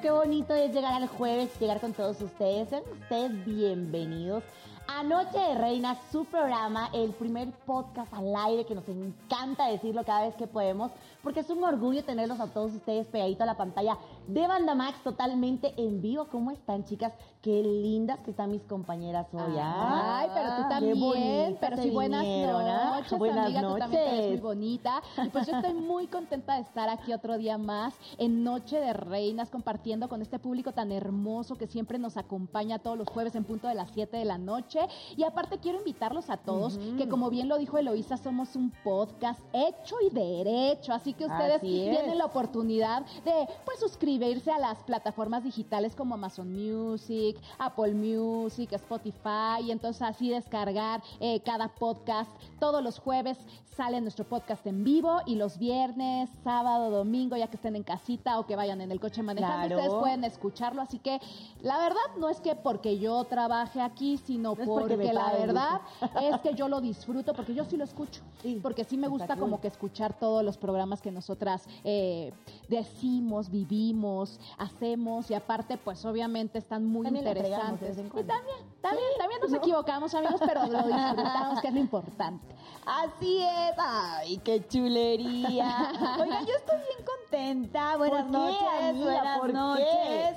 qué bonito es llegar al jueves, llegar con todos ustedes. Sean ustedes bienvenidos a Noche de Reinas, su programa, el primer podcast al aire que nos encanta decirlo cada vez que podemos, porque es un orgullo tenerlos a todos ustedes pegaditos a la pantalla de Banda Max totalmente en vivo. ¿Cómo están, chicas? Qué lindas que están mis compañeras hoy. ¿ah? Ay, pero tú también. Pero sí, buenas vinieron, ¿ah? noches, Buenas amiga. Tú también muy noches. bonita. Y pues yo estoy muy contenta de estar aquí otro día más en Noche de Reinas, compartiendo con este público tan hermoso que siempre nos acompaña todos los jueves en punto de las 7 de la noche. Y aparte quiero invitarlos a todos, que como bien lo dijo Eloísa, somos un podcast hecho y derecho. Así que ustedes tienen la oportunidad de pues suscribirse a las plataformas digitales como Amazon Music, Apple Music, Spotify y entonces así descargar eh, cada podcast. Todos los jueves sale nuestro podcast en vivo y los viernes, sábado, domingo, ya que estén en casita o que vayan en el coche manejando, Claro. ustedes pueden escucharlo. Así que la verdad no es que porque yo trabaje aquí, sino No porque la verdad es que yo lo disfruto, porque yo sí lo escucho. Sí, porque sí me gusta como que escuchar todos los programas que nosotras eh, decimos, vivimos, hacemos y aparte pues obviamente están muy También interesantes. y también, también, también nos equivocamos amigos, pero lo disfrutamos, que es lo importante. Así es, ay, qué chulería. Oigan, yo estoy bien contenta. Buenas ¿Por qué, noches, amiga? buenas ¿Por qué?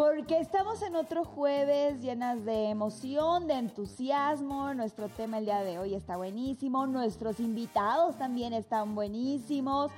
Porque estamos en otro jueves llenas de emoción, de entusiasmo. Nuestro tema el día de hoy está buenísimo. Nuestros invitados también están buenísimos.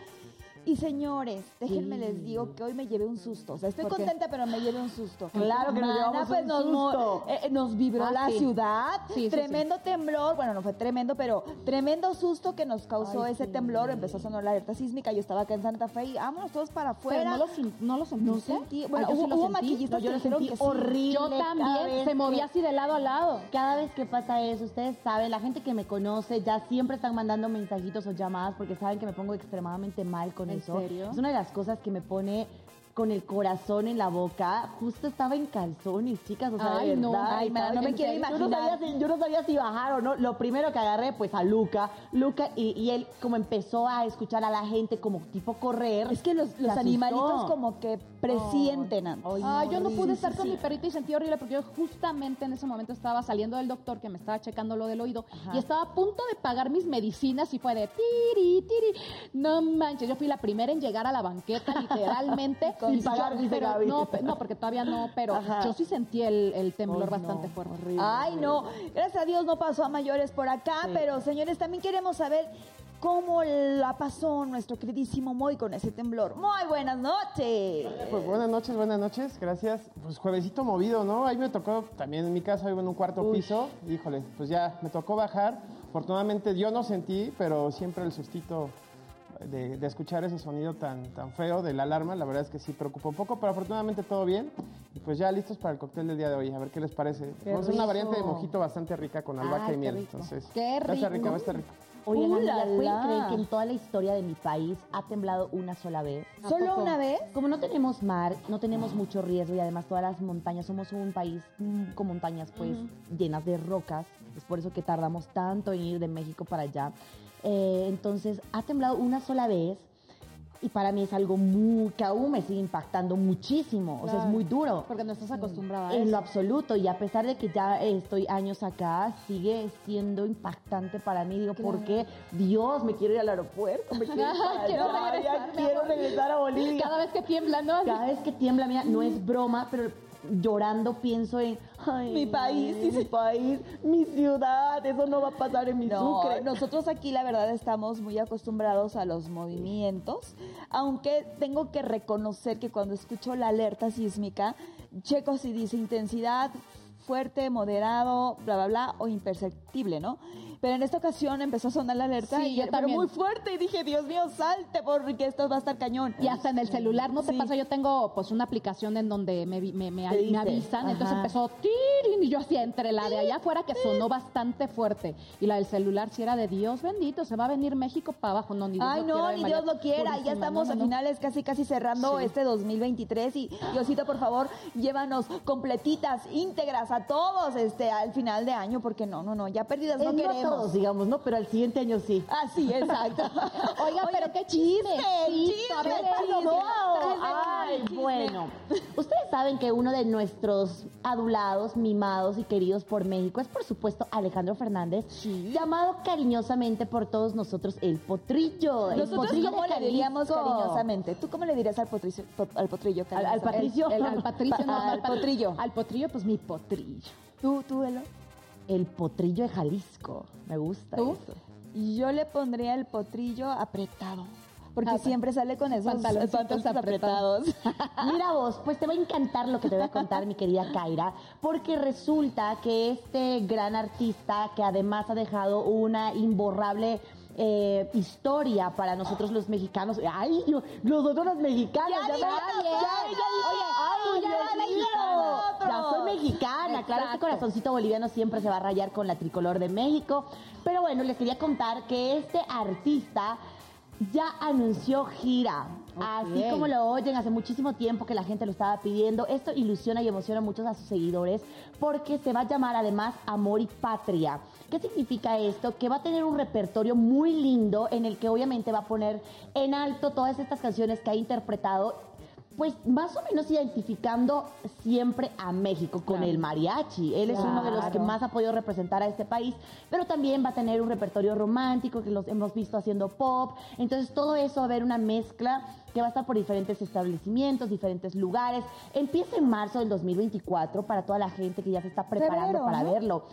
Y señores, déjenme Sí. les digo que hoy me llevé un susto. O sea, estoy contenta, pero me llevé un susto. Claro que nos llevamos pues un nos, susto. eh, nos vibró Ah, la sí. ciudad. Sí, sí, tremendo temblor. Bueno, no fue tremendo, pero tremendo susto que nos causó Ay, ese sí. temblor. Empezó a sonar la alerta sísmica. Yo estaba acá en Santa Fe y vámonos todos para Pero afuera. no lo, no lo No sentí. Bueno, yo sí hubo, lo hubo sentí. maquillistas No, yo que lo dijeron sentí que horrible. Yo también, se movía que- así de lado a lado. Cada vez que pasa eso, ustedes saben, la gente que me conoce ya siempre están mandando mensajitos o llamadas porque saben que me pongo extremadamente mal con ¿En serio? Es una de las cosas que me pone con el corazón en la boca. Justo estaba en calzones, chicas, o sea, Ay, de no, verdad. ay, no me quiero serio. Yo no, imaginar. sabía si, yo no sabía si bajar o no. Lo primero que agarré, pues a Luca. Luca, y, y él como empezó a escuchar a la gente como tipo correr. Es que los, los animalitos como que presienten. Ay, Ay, yo no pude estar con mi perrito y sentí horrible porque yo justamente en ese momento estaba saliendo del doctor que me estaba checando lo del oído Ajá. y estaba a punto de pagar mis medicinas y fue de tiri, tiri. No manches, yo fui la primera en llegar a la banqueta literalmente. Sin Y yo- pagar, dice pero Gaby. no, no, porque todavía no, pero Ajá. yo sí sentí el, el temblor bastante no, fuerte. horrible. Ay, no. Gracias a Dios no pasó a mayores por acá, Sí. pero señores, también queremos saber cómo la pasó nuestro queridísimo Moy con ese temblor. Muy buenas noches. Pues buenas noches, buenas noches, gracias. Pues juevesito movido, ¿no? Ahí me tocó, también en mi casa vivo en un cuarto piso. Híjole, pues ya me tocó bajar. Afortunadamente yo no sentí, pero siempre el sustito de, de escuchar ese sonido tan, tan feo de la alarma, la verdad es que sí preocupa un poco, pero afortunadamente todo bien. Y pues ya listos para el cóctel del día de hoy, a ver qué les parece. Qué Vamos a hacer una rico. variante de mojito bastante rica con albahaca Ay, y qué miel. rico. Entonces, Qué va a estar rico. rica, va a estar rica. Oye, ¡Uh, ¿pueden creer que en toda la historia de mi país ha temblado una sola vez? ¿A ¿Solo poco? una vez? Como no tenemos mar, no tenemos mucho riesgo y además todas las montañas, somos un país mm, con montañas pues llenas de rocas, es por eso que tardamos tanto en ir de México para allá. Eh, entonces ha temblado una sola vez y para mí es algo muy, que aún me sigue impactando muchísimo, o sea, es Claro. muy duro. Porque no estás acostumbrada a En eso. lo absoluto, y a pesar de que ya estoy años acá, sigue siendo impactante para mí. Digo, ¿por qué? Dios, me quiero ir al aeropuerto, me quiero ir Quiero allá, regresar, quiero regresar a Bolivia. Cada vez que tiembla, ¿no? Cada vez que tiembla, mira, no es broma, pero llorando pienso en ay, Mi país, mi dice. país, mi ciudad, eso no va a pasar en mi No, sucre. nosotros aquí la verdad estamos muy acostumbrados a los movimientos, aunque tengo que reconocer que cuando escucho la alerta sísmica, checo si dice intensidad fuerte, moderado, bla, bla, bla, o imperceptible, ¿no? Pero en esta ocasión empezó a sonar la alerta, Sí, y, yo pero también. muy fuerte, y dije, Dios mío, salte, porque esto va a estar cañón. Y hasta en el celular, ¿no te Sí. pasa? Yo tengo pues una aplicación en donde me, me, me- Te me avisan, entonces empezó Y yo así, entre la de allá afuera que sonó bastante fuerte y la del celular, si era de Dios bendito, se va a venir México para abajo. No, ni Dios Ay, lo no, quiera, ni María Dios lo quiera. Purísima. Ya estamos No, a no, finales casi casi cerrando este 2023 y Diosito, por favor, llévanos completitas, íntegras a todos este al final de año porque no, no, no, ya perdidas no Eh, no queremos. todos, digamos, ¿no? Pero al siguiente año sí. Ah, sí, exacto. Oiga, pero qué chisme. chisme, A ver, chisme. Ay, bueno. Ustedes saben que uno de nuestros adulados, mimados y queridos por México es, por supuesto, Alejandro Fernández, llamado cariñosamente por todos nosotros el potrillo. el Nosotros potrillo cómo le diríamos cariñosamente. ¿Tú cómo le dirías al potrillo, po- al potrillo Al- al. El, al Patricio, no, al al Pat- potrillo. Al potrillo, pues mi potrillo. Tú, tú, Elo. El potrillo de Jalisco. Me gusta ¿Tú? eso. Yo le pondría el potrillo apretado. Porque Ah, siempre sale con esos pantaloncitos apretados. Mira vos, pues te va a encantar lo que te voy a contar, mi querida Kaira, porque resulta que este gran artista, que además ha dejado una imborrable eh, historia para nosotros los mexicanos, ay, yo- nosotros los mexicanos, Ya ya, ya, ya ya, dije, ay, ya mexicana. soy mexicana, claro, este Exacto. corazoncito boliviano siempre se va a rayar con la tricolor de México, pero bueno, les quería contar que este artista ya anunció gira. Así como lo oyen, hace muchísimo tiempo que la gente lo estaba pidiendo. Esto ilusiona y emociona a muchos a sus seguidores porque se va a llamar además Amor y Patria. ¿Qué significa esto? Que va a tener un repertorio muy lindo en el que obviamente va a poner en alto todas estas canciones que ha interpretado pues más o menos identificando siempre a México con Claro. el mariachi. Él es uno de los que más ha podido representar a este país, pero también va a tener un repertorio romántico que los hemos visto haciendo pop. Entonces todo eso va a haber una mezcla que va a estar por diferentes establecimientos, diferentes lugares. Empieza en marzo del 2024 para toda la gente que ya se está preparando para ¿no? verlo.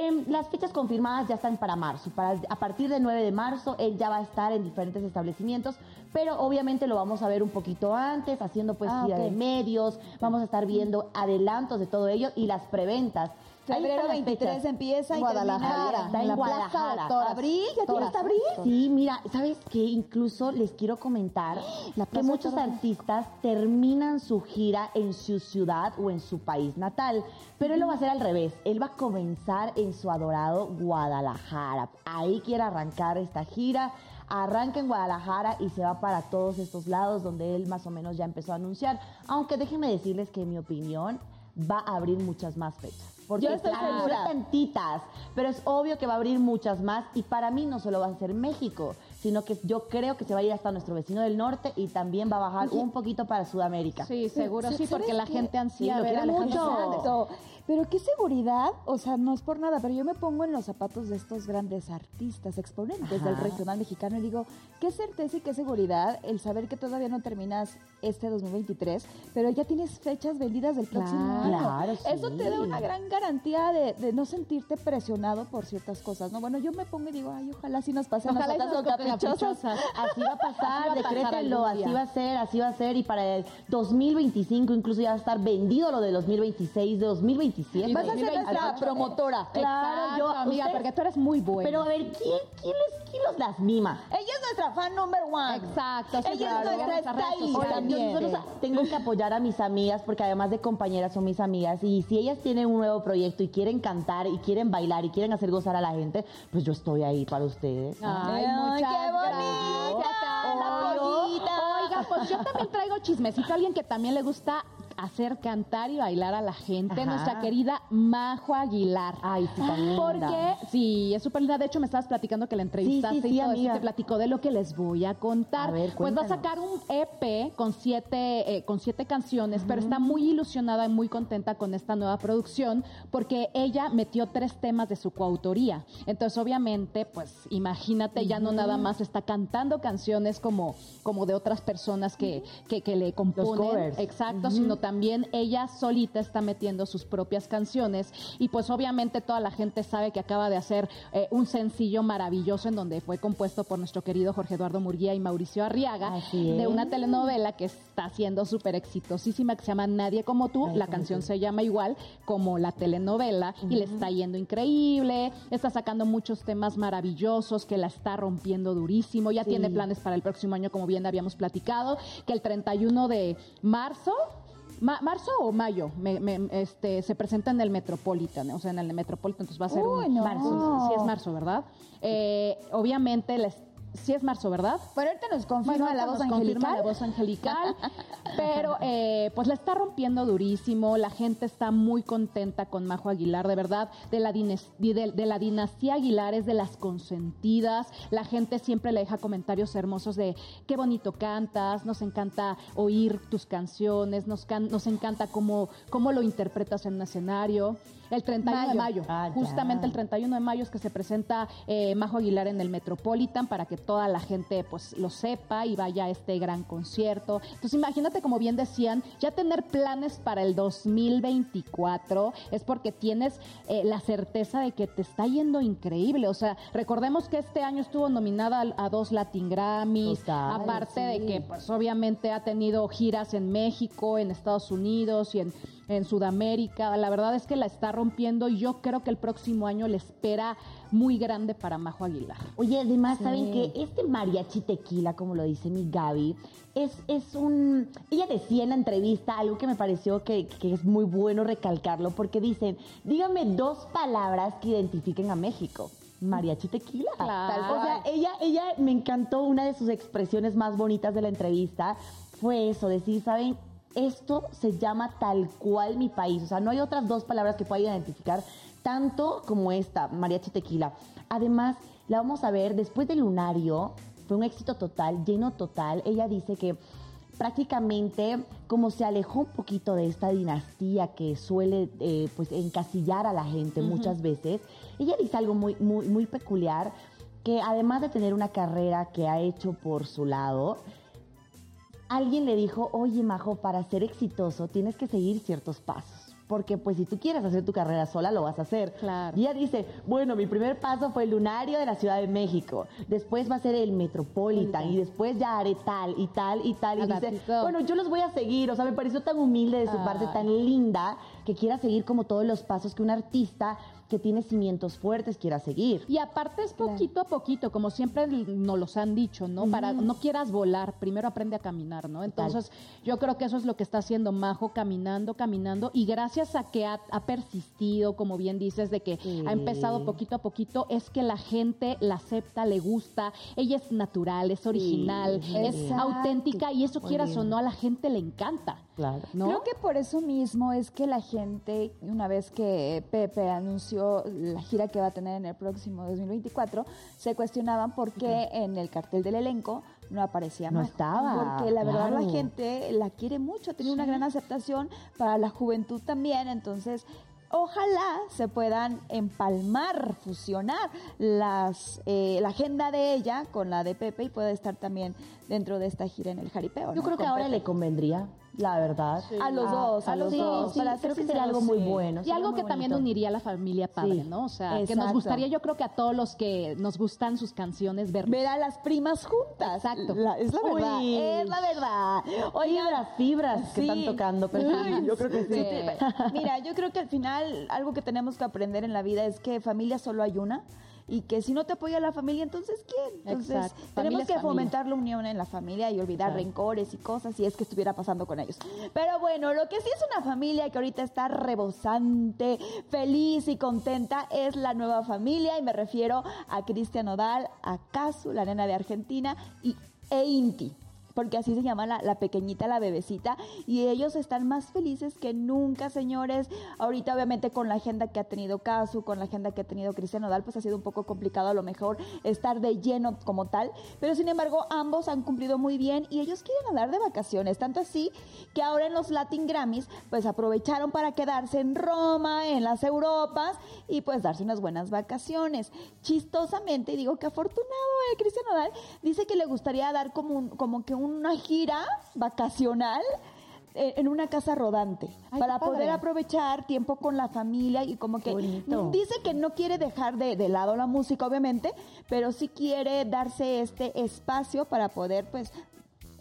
Em, las fechas confirmadas ya están para marzo. Para, a partir del 9 de marzo, él ya va a estar en diferentes establecimientos, pero obviamente lo vamos a ver un poquito antes, haciendo pues Ah, gira de medios, vamos a estar viendo adelantos de todo ello y las preventas. Febrero están las 23 fechas. empieza y Guadalajara, en la Plaza. Abril, ya tiene Toras. hasta abril. Sí, mira, ¿sabes qué? Incluso les quiero comentar que muchos artistas terminan su gira en su ciudad o en su país natal, pero él lo va a hacer al revés. Él va a comenzar en su adorado Guadalajara. Ahí quiere arrancar esta gira. Arranca en Guadalajara y se va para todos estos lados donde él más o menos ya empezó a anunciar. Aunque déjenme decirles que en mi opinión va a abrir muchas más fechas. Porque Yo estoy segura. tantitas, pero es obvio que va a abrir muchas más y para mí no solo va a ser México, sino que yo creo que se va a ir hasta nuestro vecino del norte y también va a bajar un poquito para Sudamérica. Sí, seguro sí, ¿sabes porque la qué? gente ansía Sí, lo ver a quiere Alejandro mucho. Exacto. Pero qué seguridad, o sea, no es por nada, pero yo me pongo en los zapatos de estos grandes artistas, exponentes Ajá. del regional mexicano y digo, qué certeza y qué seguridad el saber que todavía no terminas este 2023, pero ya tienes fechas vendidas del próximo claro, año. Claro, sí. Eso te da una gran garantía de, de, no sentirte presionado por ciertas cosas, ¿no? Bueno, yo me pongo y digo, ay, ojalá sí nos pasen ojalá las nos caprichosas. caprichosas. Así va a pasar, decrétenlo, así va a ser, así va a ser, y para el 2025 incluso ya va a estar vendido lo de 2026, de 2025 ¿eh? Vas a ser nuestra promotora. Claro, Exacto, yo. Amiga, porque tú eres muy buena. Pero a ver, ¿quién, quién, les, quién los las mima? Ella es nuestra fan number one. Exacto. Ella claro, es nuestra stylist. tengo que apoyar a mis amigas porque además de compañeras son mis amigas y si ellas tienen un nuevo proyecto y quieren cantar y quieren bailar y quieren hacer gozar a la gente, pues yo estoy ahí para ustedes. Ay, Ay qué bonita. Gracias. Oiga, pues yo también traigo chismecito a alguien que también le gusta hacer cantar y bailar a la gente, Ajá. nuestra querida Majo Aguilar. Ay, sí, tan. Porque, sí, es súper linda. De hecho, me estabas platicando que la entrevistaste Sí, sí, sí, y todo eso, te platicó de lo que les voy a contar. A ver, pues va a sacar un EP con siete, eh, con siete canciones, pero está muy ilusionada y muy contenta con esta nueva producción porque ella metió tres temas de su coautoría. Entonces, obviamente, pues imagínate, ya no nada más está cantando canciones como, como de otras personas que, que, que le componen. Exacto, sino también ella solita está metiendo sus propias canciones y pues obviamente toda la gente sabe que acaba de hacer eh, un sencillo maravilloso en donde fue compuesto por nuestro querido Jorge Eduardo Murguía y Mauricio Arriaga de una telenovela que está siendo súper exitosísima que se llama Nadie como tú. Nadie la como canción tú. se llama igual como la telenovela y le está yendo increíble, está sacando muchos temas maravillosos que la está rompiendo durísimo, ya Sí. tiene planes para el próximo año como bien habíamos platicado, que el 31 de marzo Ma- marzo o mayo me- me- este, se presenta en el Metropolitan, o sea, en el Metropolitan, entonces va a ser Uy, un no. marzo. Sí, es marzo, ¿verdad? Eh, obviamente, les, sí es marzo, ¿verdad? Pero ahorita nos confirma Bueno, la voz nos confirma angelical. la voz angelical. pero eh, pues la está rompiendo durísimo. La gente está muy contenta con Majo Aguilar, de verdad. De la, de la dinastía Aguilar es de las consentidas. La gente siempre le deja comentarios hermosos de qué bonito cantas, nos encanta oír tus canciones, nos, can- nos encanta cómo, cómo lo interpretas en un escenario. El 31 de Mayo. Ah, justamente el 31 de mayo es que se presenta eh, Majo Aguilar en el Metropolitan para que toda la gente pues lo sepa y vaya a este gran concierto. Entonces imagínate, como bien decían, ya tener planes para el 2024 es porque tienes eh, la certeza de que te está yendo increíble. O sea, recordemos que este año estuvo nominada a, a dos Latin Grammys, Total, aparte de que pues obviamente ha tenido giras en México, en Estados Unidos y en, en Sudamérica. La verdad es que la está rompiendo y yo creo que el próximo año le espera muy grande para Majo Aguilar. Oye, además, ¿saben que Este mariachi tequila, como lo dice mi Gaby, es, es un... Ella decía en la entrevista algo que me pareció que, que es muy bueno recalcarlo, porque dicen, dígame dos palabras que identifiquen a México. Mariachi tequila. Claro. O sea, ella, ella me encantó, una de sus expresiones más bonitas de la entrevista fue eso, decir, ¿saben? Esto se llama tal cual mi país. O sea, no hay otras dos palabras que pueda identificar tanto como esta, mariachi tequila. Además, la vamos a ver después del lunario. Fue un éxito total, lleno total. Ella dice que prácticamente como se alejó un poquito de esta dinastía que suele eh, pues encasillar a la gente muchas veces, ella dice algo muy, muy, muy peculiar, que además de tener una carrera que ha hecho por su lado, alguien le dijo, oye Majo, para ser exitoso tienes que seguir ciertos pasos. Porque pues si tú quieres hacer tu carrera sola, lo vas a hacer. Claro. Y ella dice, bueno, mi primer paso fue el lunario de la Ciudad de México. Después va a ser el Metropolitan. Y después ya haré tal y tal y tal. Y dice, bueno, yo los voy a seguir. O sea, me pareció tan humilde de su parte, tan linda, que quiera seguir como todos los pasos que un artista que tiene cimientos fuertes quiera seguir. Y aparte es poquito a poquito, como siempre nos los han dicho, ¿no? Para no quieras volar, primero aprende a caminar, ¿no? Entonces, yo creo que eso es lo que está haciendo Majo, caminando, caminando, y gracias a que ha, ha persistido, como bien dices, de que Sí. ha empezado poquito a poquito, es que la gente la acepta, le gusta, ella es natural, es original, es Exacto. auténtica, y eso Muy quieras o no, a la gente le encanta. Claro. ¿no? Creo que por eso mismo es que la gente, una vez que Pepe anunció la gira que va a tener en el próximo 2024, se cuestionaban por qué en el cartel del elenco no aparecía No Majo. estaba, Porque la verdad claro. la gente la quiere mucho, tiene una gran aceptación para la juventud también, entonces ojalá se puedan empalmar, fusionar las eh, la agenda de ella con la de Pepe y pueda estar también dentro de esta gira en el jaripeo. Yo ¿no? creo que Con ahora Pepe. le convendría, la verdad. A los dos, a los sí, dos, sí, para creo ser que sería algo muy bueno. Y algo que también uniría a la familia padre, ¿no? O sea, que nos gustaría, yo creo que a todos los que nos gustan sus canciones, ver ver a las primas juntas. Exacto. La- es la Uy. verdad. Es la verdad. Fibras, fibras que están tocando. Pero Uy, yo creo que. Sí. Mira, yo creo que al final algo que tenemos que aprender en la vida es que familia solo hay una y que si no te apoya la familia, entonces ¿quién? Entonces Exacto. Tenemos que familia. fomentar la unión en la familia y olvidar rencores y cosas si es que estuviera pasando con ellos. Pero bueno, lo que sí es una familia que ahorita está rebosante, feliz y contenta es la nueva familia y me refiero a Cristian Odal, a Casu, la nena de Argentina y e Inti porque así se llama la, la pequeñita, la bebecita, y ellos están más felices que nunca, señores. Ahorita, obviamente, con la agenda que ha tenido Casu, con la agenda que ha tenido Cristian Nodal, pues ha sido un poco complicado a lo mejor estar de lleno como tal, pero sin embargo, ambos han cumplido muy bien y ellos quieren andar de vacaciones, tanto así que ahora en los Latin Grammys, pues aprovecharon para quedarse en Roma, en las Europas, y pues darse unas buenas vacaciones. Chistosamente, y digo que afortunado, eh, Cristian Nodal, dice que le gustaría dar como, un- como que una gira vacacional eh, en una casa rodante Ay, para poder aprovechar tiempo con la familia y como que bonito. dice que no quiere dejar de, de lado la música obviamente pero sí quiere darse este espacio para poder pues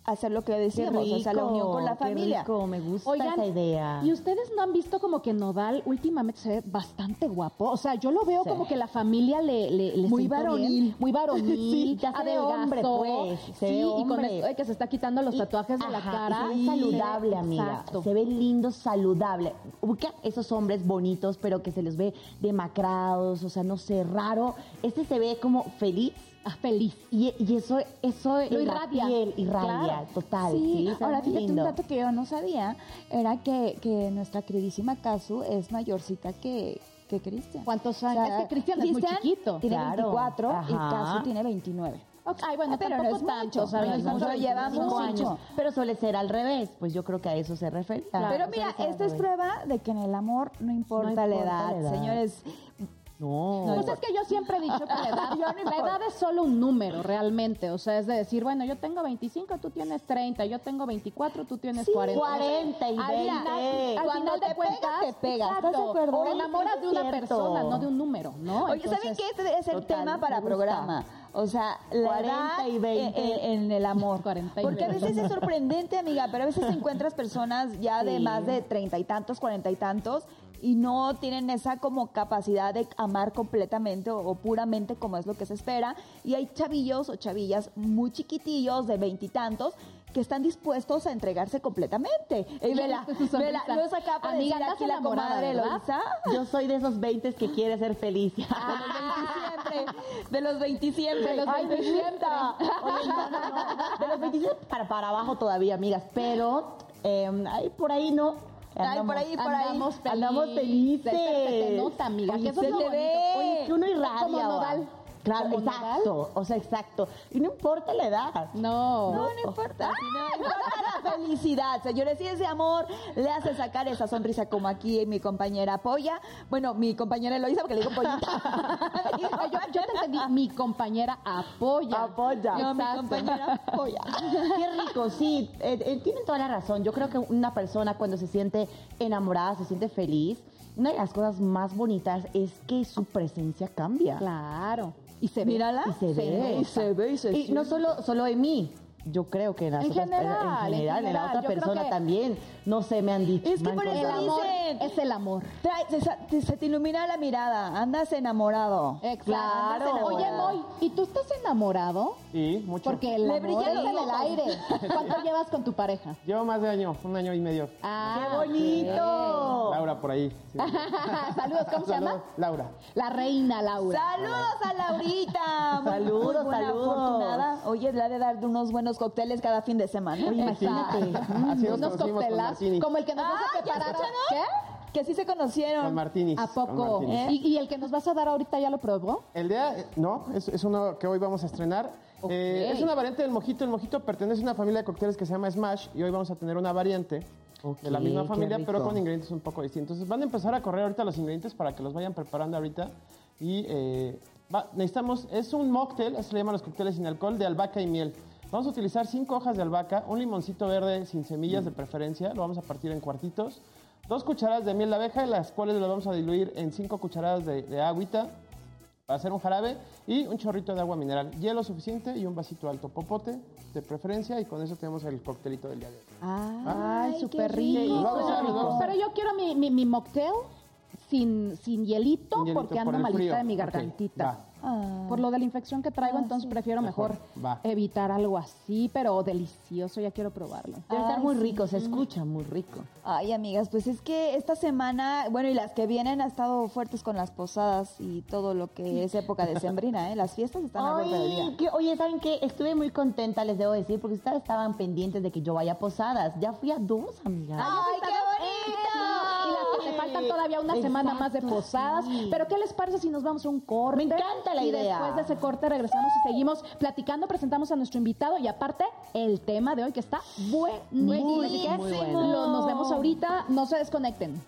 hacer lo que decíamos, Qué o sea, la unión con la qué familia. rico, me gusta Oigan, esa idea. ¿y ustedes no han visto como que Nodal últimamente se ve bastante guapo? O sea, yo lo veo Sí. como que la familia le, le, le Muy bien, varonil. muy varonil, Sí, ya se ve hombre, pues, se sí, ve y con hombre. esto de que se está quitando los Y- tatuajes de la cara. y se ve saludable, amiga. Exacto. Se ve lindo, saludable. Ubica esos hombres bonitos, pero que se les ve demacrados, o sea, no sé, raro. Este se ve como feliz. Ah, feliz. Y, y eso, eso la irradia. piel irradia, Claro. total. Sí, Sí, ahora fíjate lindo. un dato que yo no sabía, era que, que nuestra queridísima Casu es mayorcita que, que Cristian. ¿Cuántos años? Es que Cristian es muy chiquito. Tiene Claro. 24 y. Casu tiene 29. Ok, Ay, bueno, Pero tampoco no es mucho, o sea, no es mucho, llevamos años. Pero suele ser al revés, pues yo creo que a eso se refiere. Claro. Pero mira, esta es prueba de que en el amor no importa, importa la, edad. Señores, No. Pues es que yo siempre he dicho que la edad, la edad es solo un número realmente, o sea, es de decir, bueno, yo tengo 25, tú tienes 30, yo tengo 24, tú tienes Sí, 40. 40 y al 20. Final, al Cuando final te de cuentas, pega, te pega. ¿Estás de acuerdo? Te enamoras de es una cierto. persona, no de un número, ¿no? Oye, ¿saben Entonces, qué? Este debe ser total, tema para programa. O sea, la 40 edad y 20. En, en- en el amor. 40 y Porque a 20. veces es sorprendente, amiga, pero a veces encuentras personas ya de más de treinta y tantos, cuarenta y tantos, y no tienen esa como capacidad de amar completamente o, o puramente como es lo que se espera. Y hay chavillos o chavillas muy chiquitillos de veintitantos que están dispuestos a entregarse completamente. Y vela, su vela, sonrisa? no es acá para Amiga, decir aquí la comadre ¿verdad? Eloisa. Yo soy de esos 20 que quiere ser feliz. 20 siempre. De los Ay, 20 me gusta. Oye, no, no, no. De los 27 para, para abajo todavía, amigas. Pero eh, ahí por ahí no. Ay, por ahí, por ahí. andamos felices. Andamos felices. Se te nota, amiga, Oye, que eso se es lo te bonito. ve. Oye, que uno irradia. Como. Nodal. Claro, exacto. O sea, exacto. Y no importa la edad. No. No, no importa. No importa la felicidad, señores. Si ese amor le hace sacar esa sonrisa como aquí mi compañera Apoya. Bueno, mi compañera Eloisa, porque le digo pollita. Yo, yo te entendí, mi compañera apoya. Apoya. No, mi compañera Apoya. Qué rico, sí, eh, eh, tienen toda la razón. Yo creo que una persona cuando se siente enamorada, se siente feliz, una de las cosas más bonitas es que su presencia cambia. Claro. Y se ve. Mírala. Y se ve. Y se ve y se Y no solo, solo en mí. Yo creo que en las En otras general, en en general, en la otra persona que- también. No sé, me han dicho. Es que por eso El amor Dicen. es el amor. Trae- se, se- se te ilumina la mirada. Andas enamorado. Exacto. Claro. Oye, Moy, ¿y tú estás enamorado? Sí, mucho. Porque el Le amor brillan es en el aire. ¿Cuánto llevas con tu pareja? Llevo más de año, un año y medio. Ah, ¡Qué bonito! Laura por ahí. sí. Saludos, ¿cómo se llama? Saludos, Laura. La reina Laura. Saludos a Laurita. Saludos, muy buena, saludos. afortunada. Oye, le ha de dar unos buenos cócteles cada fin de semana. Oye, imagínate. Así nos Unos Martini. como el que nos vas Ah, a ¿ya preparar. ¿Qué? Que sí se conocieron. Con Martinis. ¿A poco? Martinis. ¿Y, y el que nos vas a dar ahorita ya lo probó? El día, eh, no, es, es uno que hoy vamos a estrenar. Eh, es una variante del mojito. El mojito pertenece a una familia de cócteles que se llama Smash y hoy vamos a tener una variante de la misma familia, pero con ingredientes un poco distintos. Entonces van a empezar a correr ahorita los ingredientes para que los vayan preparando ahorita. Y eh, va- necesitamos, es un mocktail, así le llaman los cócteles sin alcohol, de albahaca y miel. Vamos a utilizar cinco hojas de albahaca, un limoncito verde sin semillas de preferencia, lo vamos a partir en cuartitos, dos cucharadas de miel de abeja, las cuales las vamos a diluir en cinco cucharadas de, de agüita para hacer un jarabe y un chorrito de agua mineral, hielo suficiente y un vasito alto popote de preferencia y con eso tenemos el coctelito del día de hoy. Ay, qué súper rico. rico. Pero yo quiero mi, mi, mi mocktail sin, sin hielito, Sin hielito porque por ando malita frío. de mi gargantita. Ah. Por lo de la infección que traigo, Ah, entonces sí. prefiero mejor, evitar algo así, pero delicioso, ya quiero probarlo. Debe estar muy sí. rico, se escucha muy rico. Ay, amigas, pues es que esta semana, bueno, y las que vienen, ha estado fuertes con las posadas y todo lo que es época de sembrina, ¿eh? Las fiestas están a día. Que- oye, ¿saben qué? Estuve muy contenta, les debo decir, porque ustedes estaban pendientes de que yo vaya a posadas. Ya fui a dos, amiga. ¡Ay, qué te faltan todavía una semana más de posadas. sí. Pero ¿qué les parece si nos vamos a un corte? Me encanta la y idea. después de ese corte regresamos y seguimos platicando, presentamos a nuestro invitado y aparte el tema de hoy que está buenísimo. Así que muy bueno. lo- nos vemos ahorita, no se desconecten.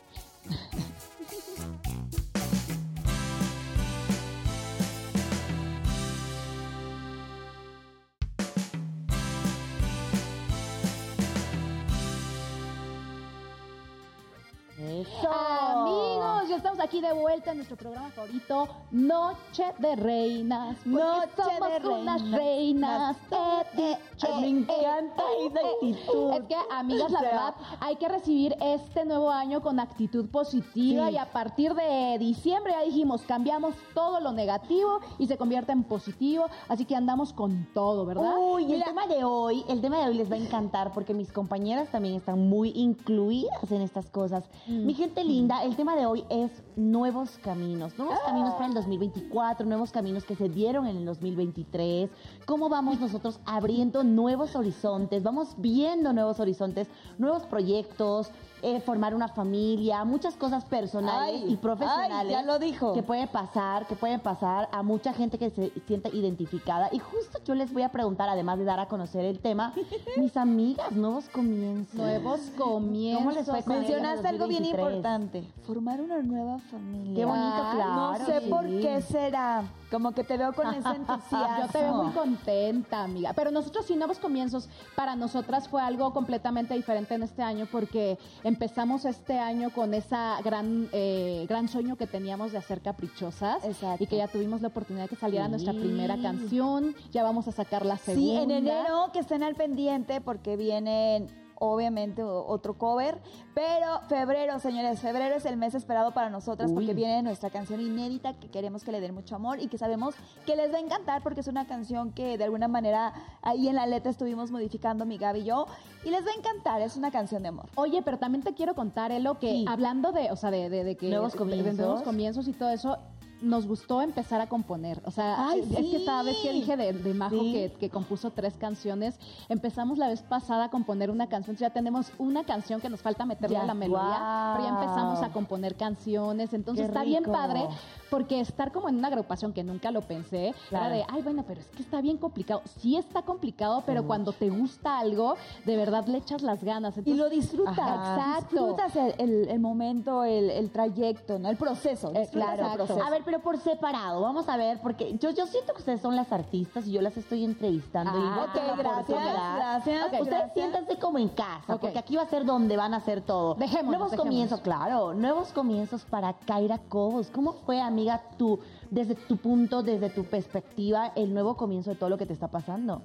Estamos aquí de vuelta en nuestro programa favorito, Noche de Reinas. porque Noche somos de unas reinas. reinas. Eh, Ay, eh, me eh, encanta eh, esa eh. actitud. Es que, amigas, la O sea, verdad, hay que recibir este nuevo año con actitud positiva Sí. y a partir de diciembre ya dijimos, cambiamos todo lo negativo y se convierte en positivo, así que andamos con todo, ¿verdad? Uy, el Mira. tema de hoy, el tema de hoy les va a encantar porque mis compañeras también están muy incluidas en estas cosas. Mm. Mi gente linda, el tema de hoy es nuevos caminos, nuevos Ah. caminos para el 2024, nuevos caminos que se dieron en el 2023. ¿Cómo vamos nosotros abriendo nuevos horizontes? Vamos viendo nuevos horizontes, nuevos proyectos, eh, formar una familia, muchas cosas personales Ay, y profesionales. ay, ya lo dijo. Que puede pasar, que pueden pasar a mucha gente que se sienta identificada. Y justo yo les voy a preguntar, además de dar a conocer el tema, mis amigas, nuevos comienzos. Nuevos comienzos. ¿Cómo les fue Mencionaste algo bien 2023? importante. Formar una nueva familia. Qué bonito, claro. No sé sí. por qué será. Como que te veo con ese entusiasmo. Yo te veo muy contenta, amiga. Pero nosotros sí, nuevos comienzos, para nosotras fue algo completamente diferente en este año porque empezamos este año con esa gran, eh, gran sueño que teníamos de hacer caprichosas. Exacto. Y que ya tuvimos la oportunidad de que saliera Sí. nuestra primera canción. Ya vamos a sacar la segunda. Sí, en enero que estén al pendiente porque vienen obviamente otro cover, pero febrero, señores, febrero es el mes esperado para nosotras porque viene nuestra canción inédita que queremos que le den mucho amor y que sabemos que les va a encantar porque es una canción que de alguna manera ahí en la letra estuvimos modificando mi Gaby y yo y les va a encantar, es una canción de amor. Oye, pero también te quiero contar, Elo, que Sí. hablando de, o sea, de, de- de que... Nuevos de- nuevos comienzos y todo eso, nos gustó empezar a componer. O sea, Ay, es, que esta vez que dije de, de Majo Sí. que, que compuso tres canciones, empezamos la vez pasada a componer una canción. Ya tenemos una canción que nos falta meterle Ya. a la melodía, pero ya empezamos a componer canciones. Entonces Qué está bien padre porque estar como en una agrupación que nunca lo pensé, Claro. era de, ay, bueno, pero es que está bien complicado. Sí está complicado, pero cuando te gusta algo, de verdad le echas las ganas. Y Entonces, lo disfrutas. Exacto. disfrutas el, el- el momento, el, el trayecto, ¿no? El proceso, Eh, claro. el proceso. A ver, pero por separado, vamos a ver, porque yo, yo siento que ustedes son las artistas y yo las estoy entrevistando. y Ah, voy a ok, tener la gracias, gracias, Ustedes gracias. siéntanse como en casa, porque aquí va a ser donde van a hacer todo. Dejémonos, Nuevos dejémonos. comienzos, claro, nuevos comienzos para Kaira Cobos. ¿Cómo fue, amiga, tú, desde tu punto, desde tu perspectiva, el nuevo comienzo de todo lo que te está pasando?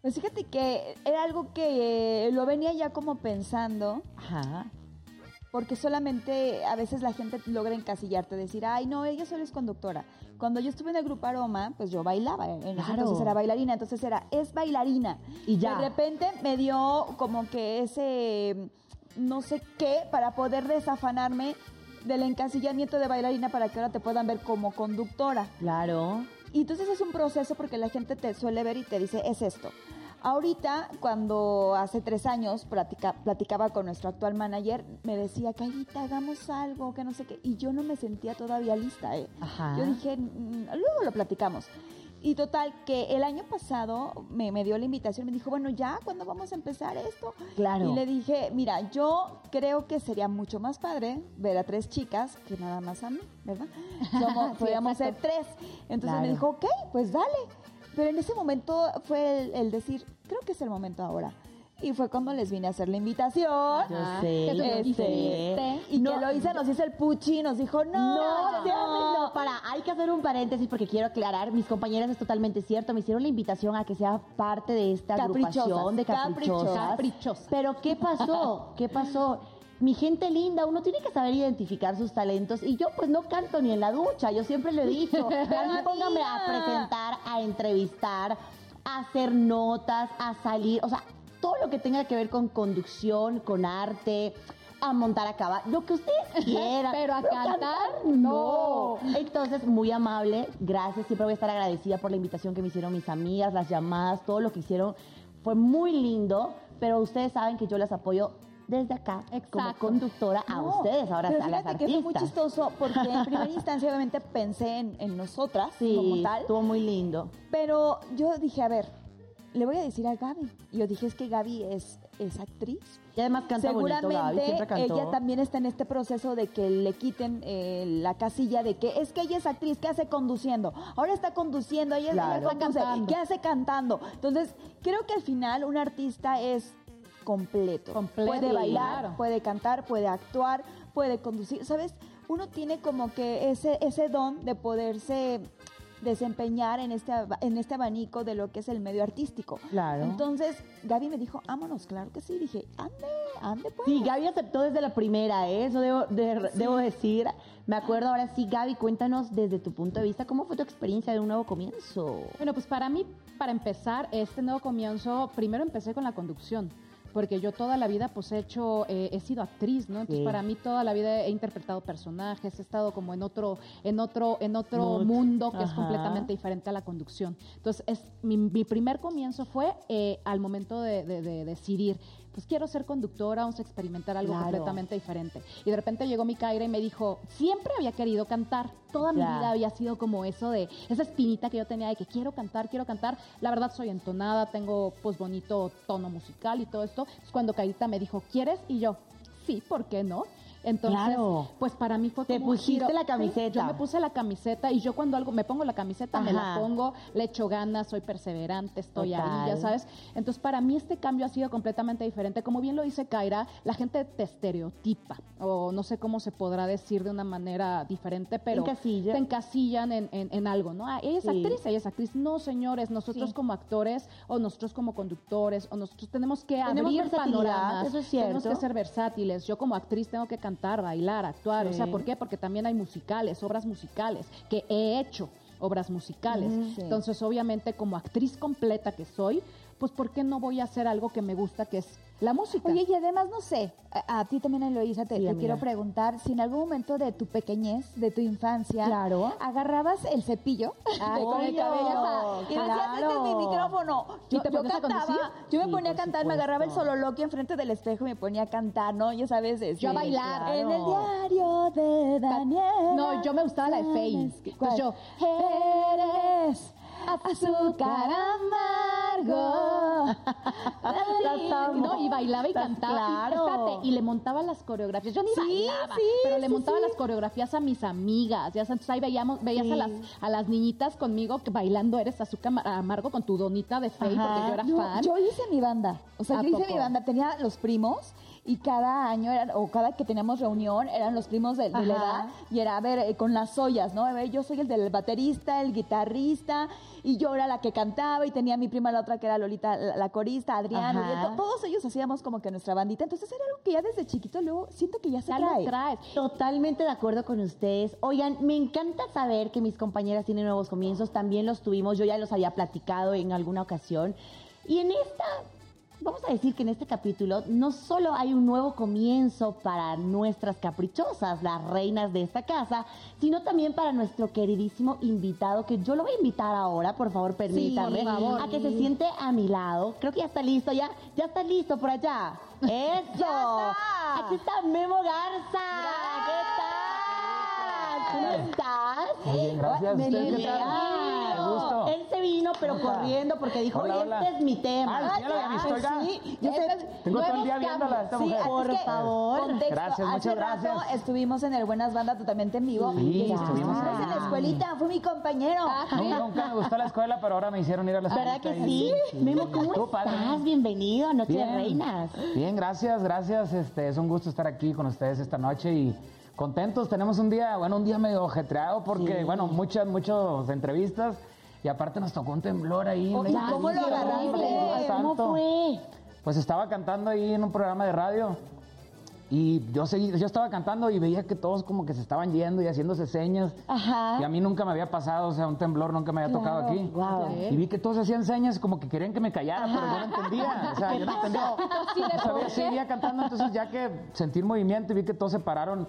Pues fíjate que era algo que eh, lo venía ya como pensando, Ajá. Porque solamente a veces la gente logra encasillarte, decir, ay, no, ella solo es conductora. Cuando yo estuve en el grupo Aroma, pues yo bailaba, en Claro. entonces era bailarina, entonces era, es bailarina. Y ya. De repente me dio como que ese, no sé qué, para poder desafanarme del encasillamiento de bailarina para que ahora te puedan ver como conductora. Claro. Y entonces es un proceso porque la gente te suele ver y te dice, es esto. Ahorita, cuando hace tres años platica- platicaba con nuestro actual manager, me decía, Cairita, hagamos algo, que no sé qué. Y yo no me sentía todavía lista, ¿eh? Ajá. Yo dije, "Mm, luego lo platicamos. Y total, que el año pasado me, me dio la invitación, me dijo, bueno, ya, ¿cuándo vamos a empezar esto? Claro. Y le dije, mira, yo creo que sería mucho más padre ver a tres chicas que nada más a mí, ¿verdad? Somos, Sí, podríamos ser tres. Entonces Claro. me dijo, ok, pues dale. Pero en ese momento fue el, el decir, creo que es el momento ahora. Y fue cuando les vine a hacer la invitación. Yo Ajá. sé, Que lo hiciste. Y No, que lo hice, nos hizo el puchi, nos dijo, no, No, no, no, para, hay que hacer un paréntesis porque quiero aclarar, mis compañeras es totalmente cierto, me hicieron la invitación a que sea parte de esta agrupación de caprichosas. caprichosas. Caprichosas. Pero ¿qué pasó? ¿Qué pasó? Mi gente linda, uno tiene que saber identificar sus talentos y yo pues no canto ni en la ducha, yo siempre lo he dicho. A mí póngame a presentar, a entrevistar, a hacer notas, a salir, o sea, todo lo que tenga que ver con conducción, con arte, a montar a caballo, lo que ustedes quieran. Pero a cantar, no. Entonces, muy amable, gracias. Siempre voy a estar agradecida por la invitación que me hicieron mis amigas, las llamadas, todo lo que hicieron. Fue muy lindo, pero ustedes saben que yo las apoyo desde acá como Exacto. conductora a No, ustedes, ahora pero a las fíjate que fue muy artistas. chistoso porque en primera instancia obviamente pensé en, en nosotras Sí, como tal, estuvo muy lindo. pero yo dije, a ver, le voy a decir a Gaby. Y yo dije, es que Gaby es, es actriz. Y además canta bonito, Gaby, Seguramente siempre cantó. ella también está en este proceso de que le quiten eh, la casilla de que es que ella es actriz, ¿qué hace conduciendo? Ahora está conduciendo, ella, ella Claro. conduce, Cantando. ¿qué hace cantando? Entonces, creo que al final un artista es completo. Completo, Puede bailar, claro. puede cantar, puede actuar, puede conducir, ¿sabes? uno tiene como que ese, ese don de poderse desempeñar en este, aba- en este abanico de lo que es el medio artístico. Claro. Entonces, Gaby me dijo, vámonos, claro que sí. Dije, ande, ande pues. Sí, Gaby aceptó desde la primera, ¿eh? eso debo, de- debo decir. Me acuerdo ahora sí, Gaby, cuéntanos desde tu punto de vista, ¿cómo fue tu experiencia de un nuevo comienzo? Bueno, pues para mí, para empezar, este nuevo comienzo, primero empecé con la conducción. Porque yo toda la vida pues he hecho, eh, he sido actriz, ¿no? Entonces Sí. para mí toda la vida he interpretado personajes, he estado como en otro, en otro, en otro mundo que es completamente diferente a la conducción. Entonces es mi, mi primer comienzo fue eh, al momento de, de- de decidir, pues quiero ser conductora, vamos a experimentar algo Claro. completamente diferente. Y de repente llegó mi Kaira y me dijo, siempre había querido cantar, toda mi vida había sido como eso de, esa espinita que yo tenía de que quiero cantar, quiero cantar. La verdad soy entonada, tengo pues bonito tono musical y todo esto. Es cuando Kairita me dijo, ¿quieres? Y yo, sí, ¿por qué no? Entonces, Claro. pues para mí fue Te como un pusiste giro. la Sí, camiseta. yo me puse la camiseta y yo cuando algo me pongo la camiseta me la pongo, le echo ganas, soy perseverante, estoy ahí, ya sabes. Entonces para mí este cambio ha sido completamente diferente. Como bien lo dice Kaira, la gente te estereotipa o no sé cómo se podrá decir de una manera diferente, pero Encasilla. te encasillan en, en- en algo, ¿no? Ah, ella es Sí. actriz, ella es actriz. No, señores, nosotros Sí. como actores o nosotros como conductores o nosotros tenemos que Tenemos abrir panoramas. eso es Tenemos cierto. que ser versátiles. Yo como actriz tengo que cantar, bailar, actuar. O sea. ¿por qué? Porque también hay musicales, obras musicales, que he hecho obras musicales. Sí. Entonces, obviamente, como actriz completa que soy, pues ¿por qué no voy a hacer algo que me gusta, que es la música? Oye, y además, no sé, a, a ti también, Eloisa, te, Sí, te quiero preguntar si en algún momento de tu pequeñez, de tu infancia, Claro. agarrabas el cepillo Ay, con el cabello y decías, este es mi claro. micrófono. ¿Y Yo, te yo cantaba, yo me Sí, ponía a cantar, me agarraba el sololoquio enfrente del espejo y me ponía a cantar, ¿no? Ya sabes, este, Yo a bailar. claro. En el diario de Daniel. No, yo me gustaba la de. ¿Cuál? Entonces yo, eres azúcar amargo. No, y bailaba y cantaba. claro. Espérate, y le montaba las coreografías. Yo ni Sí, bailaba, sí, pero le sí, montaba las coreografías a mis amigas. Ya sabes, entonces ahí veíamos, veías a las a las niñitas conmigo que bailando eres azúcar Ama- amargo con tu donita de Ajá. porque yo era No, fan. yo hice mi banda. O sea, ¿A yo hice mi banda. Tenía los primos y cada año eran, o cada que teníamos reunión eran los primos de, de la edad y era a ver eh, con las ollas, ¿no? A ver, yo soy el del baterista, el guitarrista y yo era la que cantaba y tenía mi prima la otra que era Lolita, la, la corista, Adriano. Ajá. y to- todos ellos hacíamos como que nuestra bandita. Entonces era algo que ya desde chiquito luego siento que ya se Ya trae. traes. Totalmente de acuerdo con ustedes. Oigan, me encanta saber que mis compañeras tienen nuevos comienzos. También los tuvimos, yo ya los había platicado en alguna ocasión. Y en esta, vamos a decir que en este capítulo no solo hay un nuevo comienzo para nuestras caprichosas, las reinas de esta casa, sino también para nuestro queridísimo invitado, que yo lo voy a invitar ahora, por favor, permítanme, por favor. a que se siente a mi lado. Creo que ya está listo, ya, ya está listo por allá. ¡Eso! está. Aquí está Memo Garza. ¿Qué tal? ¿Cómo estás? Muy bien, gracias. Me ¿Ustedes qué tal? Gusto. Él se vino, pero corriendo, porque dijo, Hola, este es mi tema. Ay, ya lo había visto, oiga. Sí, yo sé, Tengo todo el día viéndola, esta Sí, mujer. por es que, favor. contexto, Gracias, hace muchas rato gracias. estuvimos en el Buenas Bandas totalmente en vivo. Sí, y estuvimos en la escuelita, fue mi compañero. No, nunca me gustó la escuela, pero ahora me hicieron ir a la escuela. ¿Verdad que sí? Memo, ¿cómo estás? Bienvenido a Noche de. Reinas. Bien, gracias, gracias. Este, es un gusto estar aquí con ustedes esta noche y contentos. Tenemos un día, bueno, un día medio ajetreado porque, Sí. bueno, muchas, muchas entrevistas y aparte nos tocó un temblor ahí. Oh, en ¿y la cómo lo agarraste? ¿Cómo fue? Pues estaba cantando ahí en un programa de radio y yo seguí, yo estaba cantando y veía que todos como que se estaban yendo y haciéndose señas. Ajá. Y a mí nunca me había pasado, o sea, un temblor nunca me había tocado aquí. guau. Y vi que todos hacían señas como que querían que me callara, pero yo no entendía. O sea, yo no entendía. O sea, yo seguía cantando, entonces ya que sentí el movimiento y vi que todos se pararon,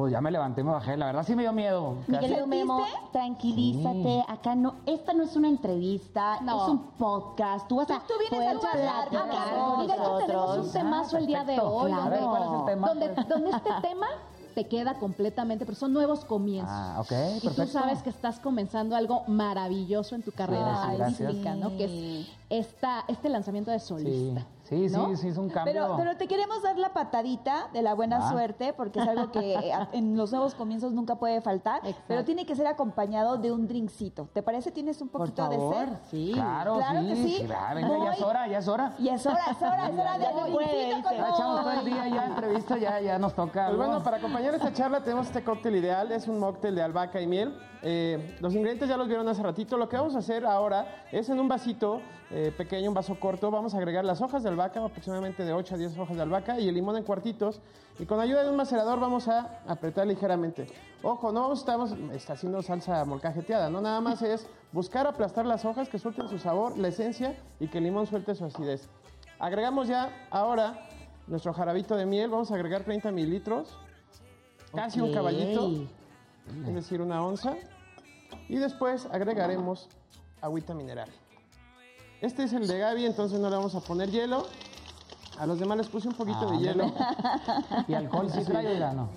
pues ya me levanté y me bajé. La verdad sí me dio miedo. Mi Casi- querido Memo, tranquilízate. Acá no, esta no es una entrevista, No. es un podcast. Tú vas a Tú vienes poder a platicar con Y de hecho tenemos un temazo el día de hoy. Claro. ¿cuál es el tema? donde, donde este tema te queda completamente, pero son nuevos comienzos. Ah, ok, Y tú sabes que estás comenzando algo maravilloso en tu carrera sí, artística, ¿no? Que es esta, este lanzamiento de solista. Sí, Sí, sí, ¿no? sí, es un cambio. Pero, pero te queremos dar la patadita de la buena Ah. suerte, porque es algo que eh, en los nuevos comienzos nunca puede faltar, Exacto. pero tiene que ser acompañado de un drinkcito. ¿Te parece? ¿Tienes un Por poquito favor, de sed? sí. Claro, Claro sí, que venga, ya es hora, ya es hora. Y es hora, es hora, es hora de Ya no puede, con Ya echamos todo el hoy. día ya entrevista, ya, ya nos toca. Pues bueno, para acompañar esta charla tenemos este cóctel ideal, es un mocktail de albahaca y miel. Eh, los ingredientes ya los vieron hace ratito, lo que vamos a hacer ahora es en un vasito eh, pequeño, un vaso corto, vamos a agregar las hojas de albahaca, aproximadamente de 8 a 10 hojas de albahaca y el limón en cuartitos y con ayuda de un macerador vamos a apretar ligeramente. Ojo, no estamos está haciendo salsa molcajeteada, no nada más es buscar aplastar las hojas que suelten su sabor, la esencia y que el limón suelte su acidez. Agregamos ya ahora nuestro jarabito de miel, vamos a agregar 30 mililitros, casi un caballito, es decir, una onza. Y después agregaremos agüita mineral. Este es el de Gaby, entonces no le vamos a poner hielo. A los demás les puse un poquito Ah, de hielo. ¿Y alcohol sí trae, no?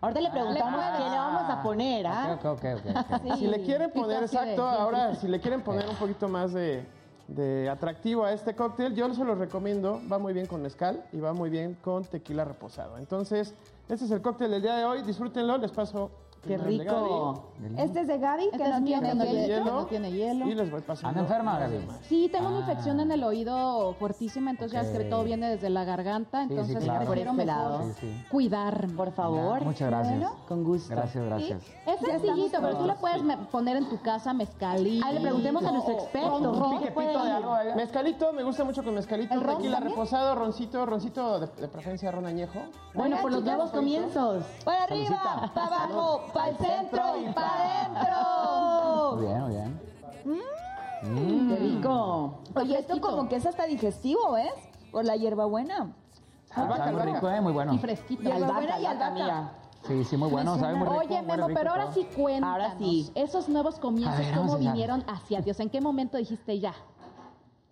Ahorita le preguntamos puede. qué le vamos a poner, ¿ah? Ok, ok, ok. ok. Si le quieren poner, exacto, ahora si le quieren poner un poquito más de, de atractivo a este cóctel, yo se los recomiendo, va muy bien con mezcal y va muy bien con tequila reposado. Entonces, este es el cóctel del día de hoy, disfrútenlo, les paso Qué Gaby. rico. Este es de Gaby, que Este no es mío, tiene no tiene hielo. no tiene hielo. Y les voy pasando. ¿Anda enferma, Gaby? Sí, tengo una Ah. infección en el oído fuertísima, entonces ya es que todo viene desde la garganta, sí, entonces claro. prefiero Por ese mejor lado. Sí, sí. cuidarme. Por favor. Ya, muchas gracias. Bueno. Con gusto. Gracias, gracias. Es sencillito, pero tú le puedes poner en tu casa mezcalito. Ah, le preguntemos a nuestro experto. Ron, Un ron, piquetito puede de algo. Mezcalito, me gusta mucho con mezcalito, ¿El ron tequila también? reposado, roncito, roncito de, de preferencia ron añejo. Bueno, por los nuevos comienzos. Para arriba, para abajo, para el centro y para Muy adentro. bien, muy bien. Qué rico. Oye, esto como que es hasta digestivo, ¿ves? Por la hierbabuena. Ah, sabe muy rico, eh, muy bueno. Y fresquito. Y albahaca, Albahaca, y albahaca, albahaca. Sí, sí, muy bueno, sabe muy rico. Oye, muy Memo, rico pero ahora todo. sí cuéntanos. Ahora sí. Esos nuevos comienzos, A ver, vamos ¿cómo a vinieron hacia Dios? ¿En qué momento dijiste ya?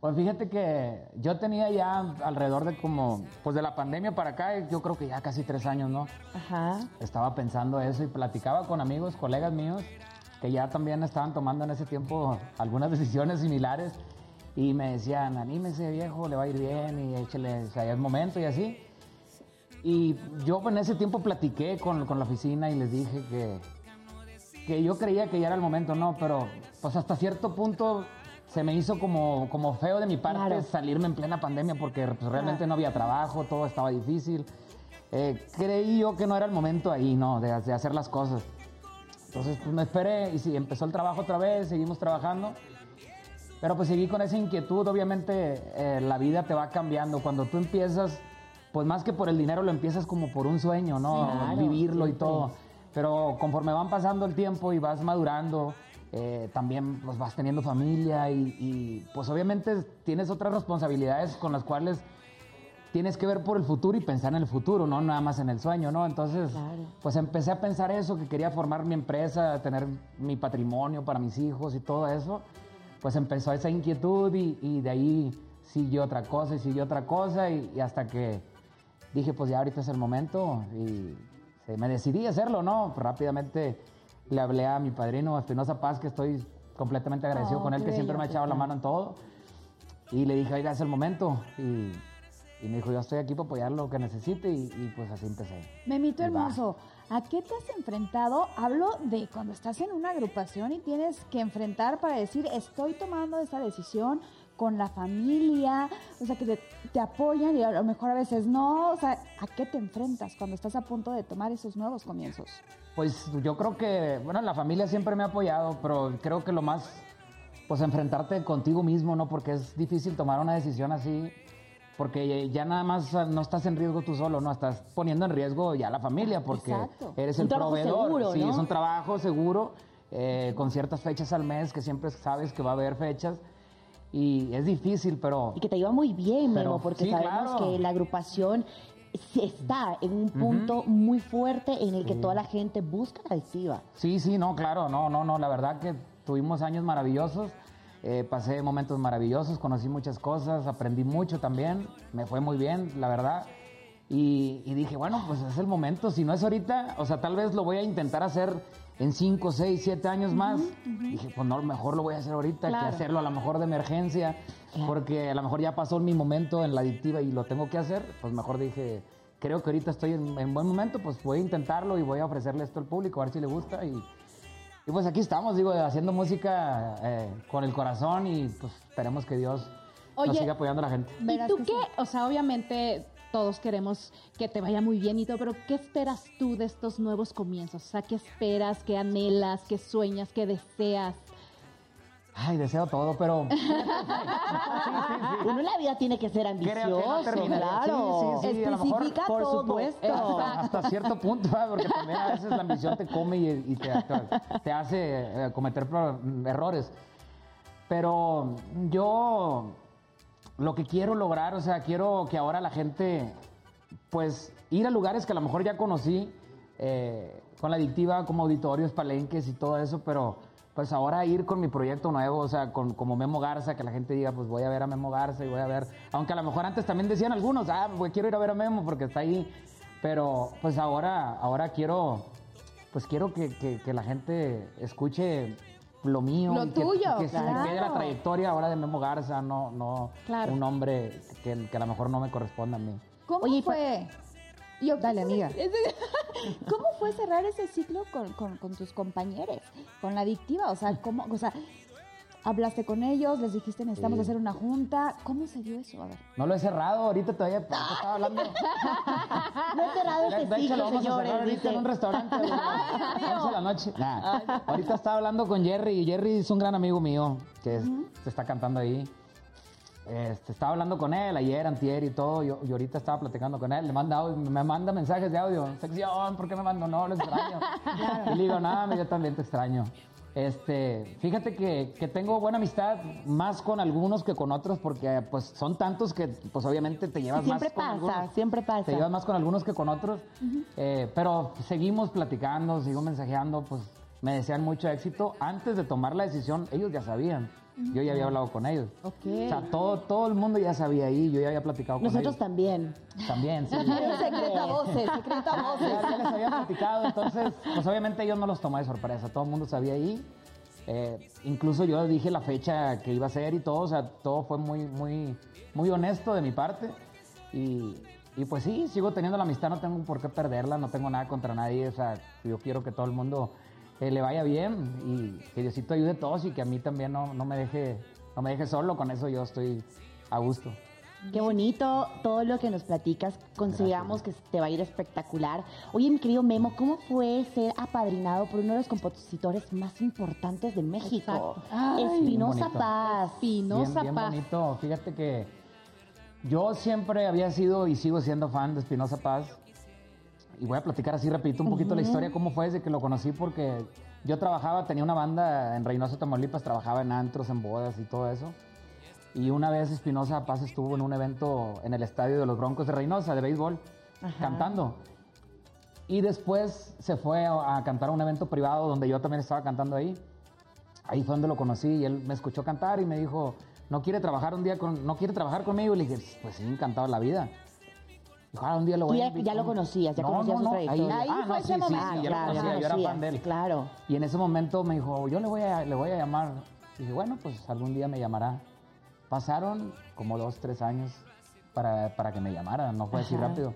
Pues fíjate que yo tenía ya alrededor de como, pues de la pandemia para acá, yo creo que ya casi tres años, ¿no? Ajá. Estaba pensando eso y platicaba con amigos, colegas míos, que ya también estaban tomando en ese tiempo algunas decisiones similares y me decían, anímese viejo, le va a ir bien y échele, o sea, ya es momento y así. Y yo en ese tiempo platiqué con, con la oficina y les dije que, que yo creía que ya era el momento, no, pero pues hasta cierto punto se me hizo como, como feo de mi parte Claro. salirme en plena pandemia porque pues, realmente no había trabajo, todo estaba difícil. Eh, creí yo que no era el momento ahí, ¿no? De, de hacer las cosas. Entonces pues me esperé y sí, empezó el trabajo otra vez, seguimos trabajando. Pero pues seguí con esa inquietud, obviamente eh, la vida te va cambiando. Cuando tú empiezas, pues más que por el dinero lo empiezas como por un sueño, ¿no? Claro, Vivirlo y todo. Pero conforme van pasando el tiempo y vas madurando, eh, también pues vas teniendo familia y, y, pues obviamente tienes otras responsabilidades con las cuales tienes que ver por el futuro y pensar en el futuro, no nada más en el sueño, ¿no? Entonces, Claro. pues empecé a pensar eso, que quería formar mi empresa, tener mi patrimonio para mis hijos y todo eso. Pues empezó esa inquietud y, y de ahí siguió otra cosa y siguió otra cosa y, y hasta que dije, pues ya ahorita es el momento y me decidí a hacerlo, ¿no? Rápidamente le hablé a mi padrino Espinosa Paz, que estoy completamente agradecido Oh, con él, que siempre me ha echado la mano en todo. Y le dije, oiga, es el momento. Y, y me dijo, yo estoy aquí para apoyar lo que necesite y, y pues así empecé. Memito hermoso, ¿a qué te has enfrentado? Hablo de cuando estás en una agrupación y tienes que enfrentar para decir, estoy tomando esta decisión con la familia, o sea, que te, te apoyan y a lo mejor a veces no, o sea, ¿a qué te enfrentas cuando estás a punto de tomar esos nuevos comienzos? Pues yo creo que, bueno, la familia siempre me ha apoyado, pero creo que lo más, pues enfrentarte contigo mismo, ¿no? Porque es difícil tomar una decisión así, porque ya nada más no estás en riesgo tú solo, ¿no? Estás poniendo en riesgo ya la familia, porque Exacto. eres Un el proveedor. seguro, sí, ¿no? es un trabajo seguro, eh, con ciertas fechas al mes, que siempre sabes que va a haber fechas, y es difícil, pero... Y que te iba muy bien, Pero, Memo, porque sí, sabemos claro. que la agrupación está en un punto muy fuerte en el que toda la gente busca la adictiva. Sí, sí, no, claro, no, no, no, la verdad que tuvimos años maravillosos, eh, pasé momentos maravillosos, conocí muchas cosas, aprendí mucho también, me fue muy bien, la verdad. Y, y dije, bueno, pues es el momento. Si no es ahorita, o sea, tal vez lo voy a intentar hacer en 5, 6, 7 años más. Dije, pues no, mejor lo voy a hacer ahorita Claro. que hacerlo a lo mejor de emergencia. Porque a lo mejor ya pasó mi momento en la adictiva y lo tengo que hacer. Pues mejor dije, creo que ahorita estoy en, en buen momento, pues voy a intentarlo y voy a ofrecerle esto al público, a ver si le gusta. Y, y pues aquí estamos, digo, haciendo música eh, con el corazón y pues esperemos que Dios nos Oye, siga apoyando a la gente. ¿Y tú qué? O sea, obviamente todos queremos que te vaya muy bien y todo, pero ¿qué esperas tú de estos nuevos comienzos? O sea, ¿qué esperas, qué anhelas, qué sueñas, qué deseas? Ay, deseo todo, pero... Uno en la vida tiene que ser Creo que no ambicioso, terminaría. claro. Sí, sí, sí, a lo mejor, Especifica por todo. supuesto. hasta, hasta cierto punto, ¿verdad? porque también a veces la ambición te come y, y te, te- te hace eh, cometer errores. Pero yo lo que quiero lograr, o sea, quiero que ahora la gente, pues, ir a lugares que a lo mejor ya conocí eh, con la adictiva, como auditorios, palenques y todo eso, pero pues ahora ir con mi proyecto nuevo, o sea, con, como Memo Garza, que la gente diga, pues voy a ver a Memo Garza y voy a ver, aunque a lo mejor antes también decían algunos, ah, pues, quiero ir a ver a Memo porque está ahí, pero pues ahora, ahora quiero, pues quiero que, que- que la gente escuche lo mío. Lo y que- tuyo, que, claro. quede la trayectoria ahora de Memo Garza, no, no Claro. un nombre que, que a lo mejor no me corresponde a mí. ¿Cómo Oye, y fue? Yo, Dale, amiga. ¿Cómo fue cerrar ese ciclo con, con- con tus compañeros, con la adictiva? O sea, ¿cómo, o sea, hablaste con ellos, les dijiste necesitamos Sí. hacer una junta. ¿Cómo se dio eso? A ver. No lo he cerrado, ahorita todavía ahorita estaba hablando. No he cerrado De, este de hecho, lo vamos a cerrar señores. ahorita dice. en un restaurante. güey, a las 11 de la noche. Nah, Ahorita estaba hablando con Jerry y Jerry es un gran amigo mío que es- se está cantando ahí. Este, estaba hablando con él ayer, antier y todo. Yo, y ahorita estaba platicando con él. Le manda audio- me manda mensajes de audio. Sección, ¿por qué me mando? No, lo extraño. Y le digo, nada, yo también te extraño. Este, fíjate que, que tengo buena amistad más con algunos que con otros porque pues son tantos que pues obviamente te llevas Siempre más con pasa, algunos. siempre pasa. Te llevas más con algunos que con otros. Eh, pero seguimos platicando, sigo mensajeando, pues me desean mucho éxito. Antes de tomar la decisión, ellos ya sabían. Yo ya había hablado con ellos. Ok. O sea, todo, todo el mundo ya sabía ahí, yo ya había platicado con Nosotros ellos. también. También, sí. secreto a voces, secreto a voces. Ya, ya les había platicado, entonces, pues obviamente ellos no los tomó de sorpresa, todo el mundo sabía ahí. Eh, incluso yo dije la fecha que iba a ser y todo, o sea, todo fue muy, muy, muy honesto de mi parte. Y, y pues sí, sigo teniendo la amistad, no tengo por qué perderla, no tengo nada contra nadie, o sea, yo quiero que todo el mundo eh, le vaya bien y que Diosito ayude a todos y que a mí también no, no me deje, no me deje solo, con eso yo estoy a gusto. Qué bonito todo lo que nos platicas. Consideramos que te va a ir espectacular. Oye, mi querido Memo, ¿cómo fue ser apadrinado por uno de los compositores más importantes de México? Ay, Espinosa. Paz. Espinosa bien, bien Paz. bonito. Fíjate que yo siempre había sido y sigo siendo fan de Espinosa Paz. Y voy a platicar así rapidito un poquito la historia, cómo fue desde que lo conocí, porque yo trabajaba, tenía una banda en Reynosa, Tamaulipas, trabajaba en antros, en bodas y todo eso. Y una vez Espinosa Paz estuvo en un evento en el estadio de los Broncos de Reynosa, de béisbol, cantando. Y después se fue a, a cantar a un evento privado donde yo también estaba cantando ahí. Ahí fue donde lo conocí y él me escuchó cantar y me dijo, no quiere trabajar un día con, no quiere trabajar conmigo. Y le dije, pues sí, encantado la vida. Dijo, ah, un día lo ya, invitar". ya lo conocías, ya No, conocías no, no, trayectoria. Ahí, ah, fue no, ese sí, sí, momento. sí, ya claro, conocía, yo era fan de él. Claro. Y en ese momento me dijo, yo le voy a, le voy a llamar. Y dije, bueno, pues algún día me llamará. Pasaron como dos, tres años para, para que me llamara, no fue así Ajá. rápido.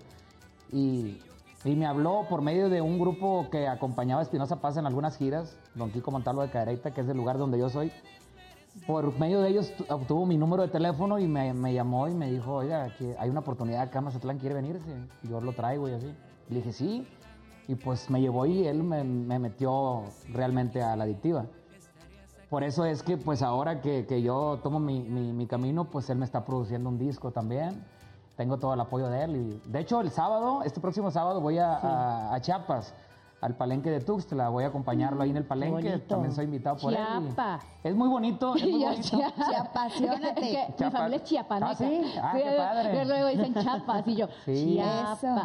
Y, y me habló por medio de un grupo que acompañaba a Espinosa Paz en algunas giras, Don Kiko Montalvo de Cadereyta, que es el lugar donde yo soy. Por medio de ellos tu- obtuvo mi número de teléfono y me, me llamó y me dijo, oiga, que hay una oportunidad acá Mazatlán, ¿quiere venirse? Yo lo traigo y así. Y le dije, sí. Y pues me llevó y él me, me metió realmente a la adictiva. Por eso es que pues ahora que, que yo tomo mi, mi- mi camino, pues él me está produciendo un disco también. Tengo todo el apoyo de él. Y, de hecho, el sábado, este próximo sábado, voy a, a- a Chiapas, al palenque de Tuxtla. Voy a acompañarlo ahí en el palenque. bonito. También soy invitado por él. Chiapas. Es muy bonito, es muy bonito. Chia- Chiapasionate. Que Mi Chiapas. familia es chiapaneca. Ah, ¿sí? Ah, qué padre. Luego dicen chapas y yo, Sí. Chiapas. Pero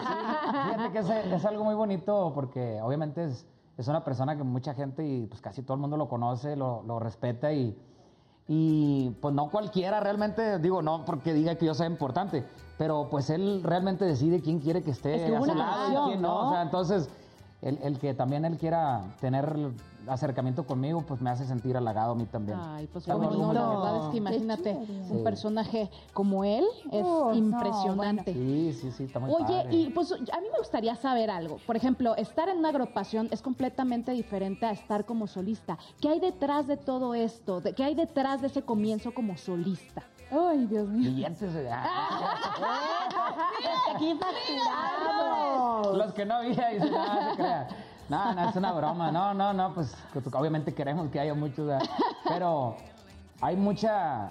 sí, fíjate que es, es algo muy bonito porque obviamente es, es una persona que mucha gente y pues casi todo el mundo lo conoce, lo, lo respeta y Y pues no cualquiera realmente, digo, no porque diga que yo sea importante, pero pues él realmente decide quién quiere que esté Es que a su lado quién no. ¿no? O sea, entonces, el, el que también él quiera tener acercamiento conmigo, pues me hace sentir halagado a mí también. Ay, pues bueno, bonito. no, la verdad es que Qué imagínate un Sí. personaje como él, es Oh, no, impresionante. Sí, sí, sí, está muy Oye, padre. y pues a mí me gustaría saber algo. Por ejemplo, estar en una agrupación es completamente diferente a estar como solista. ¿Qué hay detrás de todo esto? ¿De- ¿Qué hay detrás de ese comienzo como solista? Ay, Dios mío. Billetes, ah. Aquí facturamos. Los que no había, no, no se crea. No, no, es una broma. No, no, no, pues que- obviamente queremos que haya muchos, pero hay mucha,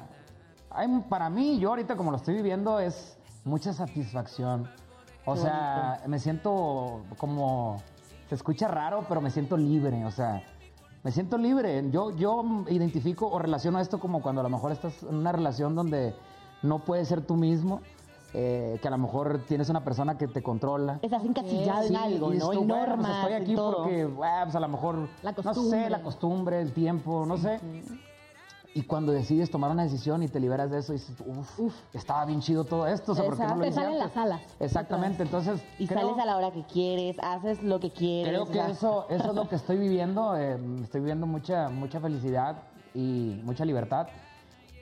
hay, para mí, yo ahorita como lo estoy viviendo, es mucha satisfacción. O sea, me siento como, se escucha raro, pero me siento libre, o sea, me siento libre. Yo, yo identifico o relaciono esto como cuando a lo mejor estás en una relación donde no puedes ser tú mismo, eh, que a lo mejor tienes una persona que te controla. Estás encasillado en Sí, algo, y ¿no? En bueno, pues estoy aquí en porque, ah, pues a lo mejor, La no sé, la costumbre, el tiempo, no sé. Y cuando decides tomar una decisión y te liberas de eso, dices, uff, estaba bien chido todo esto, o sea, ¿por qué no lo Te salen las alas. Exactamente, entonces... Y creo- sales a la hora que quieres, haces lo que quieres. Creo o que sea, eso, eso es lo que estoy viviendo. eh, estoy viviendo mucha, mucha felicidad y mucha libertad.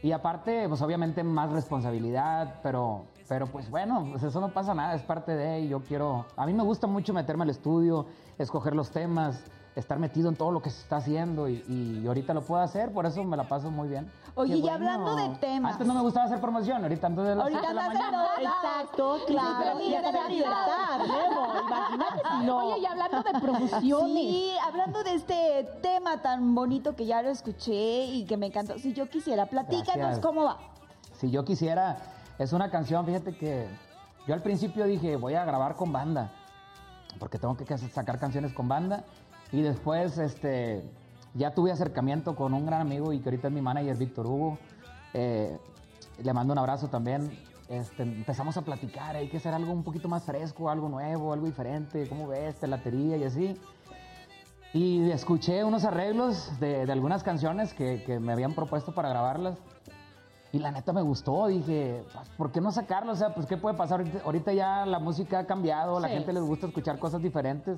Y aparte, pues obviamente más responsabilidad, pero, pero pues bueno, pues eso no pasa nada, es parte de, y yo quiero, a mí me gusta mucho meterme al estudio, escoger los temas, estar metido en todo lo que se está haciendo y, y ahorita lo puedo hacer, por eso me la paso muy bien. Oye, Qué y bueno. hablando de temas. Antes no me gustaba hacer promoción, ahorita antes de las Ahorita de la mañana. Exacto, claro. Sí, Y hasta de la libertad, Memo. Imagínate si no. Oye, y hablando de promociones. Sí, hablando de este tema tan bonito que ya lo escuché y que me encantó. Si yo quisiera, platícanos Gracias. cómo va. Si yo quisiera, es una canción, fíjate que yo al principio dije, voy a grabar con banda, porque tengo que sacar canciones con banda. Y después, este, ya tuve acercamiento con un gran amigo y que ahorita es mi manager, Víctor Hugo. Eh, le mando un abrazo también. Este, empezamos a platicar, hay que hacer algo un poquito más fresco, algo nuevo, algo diferente, ¿cómo ves? Telatería y así. Y escuché unos arreglos de, algunas canciones que me habían propuesto para grabarlas. Y la neta me gustó, dije, pues, ¿por qué no sacarlo? O sea, pues, ¿qué puede pasar? Ahorita, ya la música ha cambiado, la Sí. gente les gusta escuchar cosas diferentes.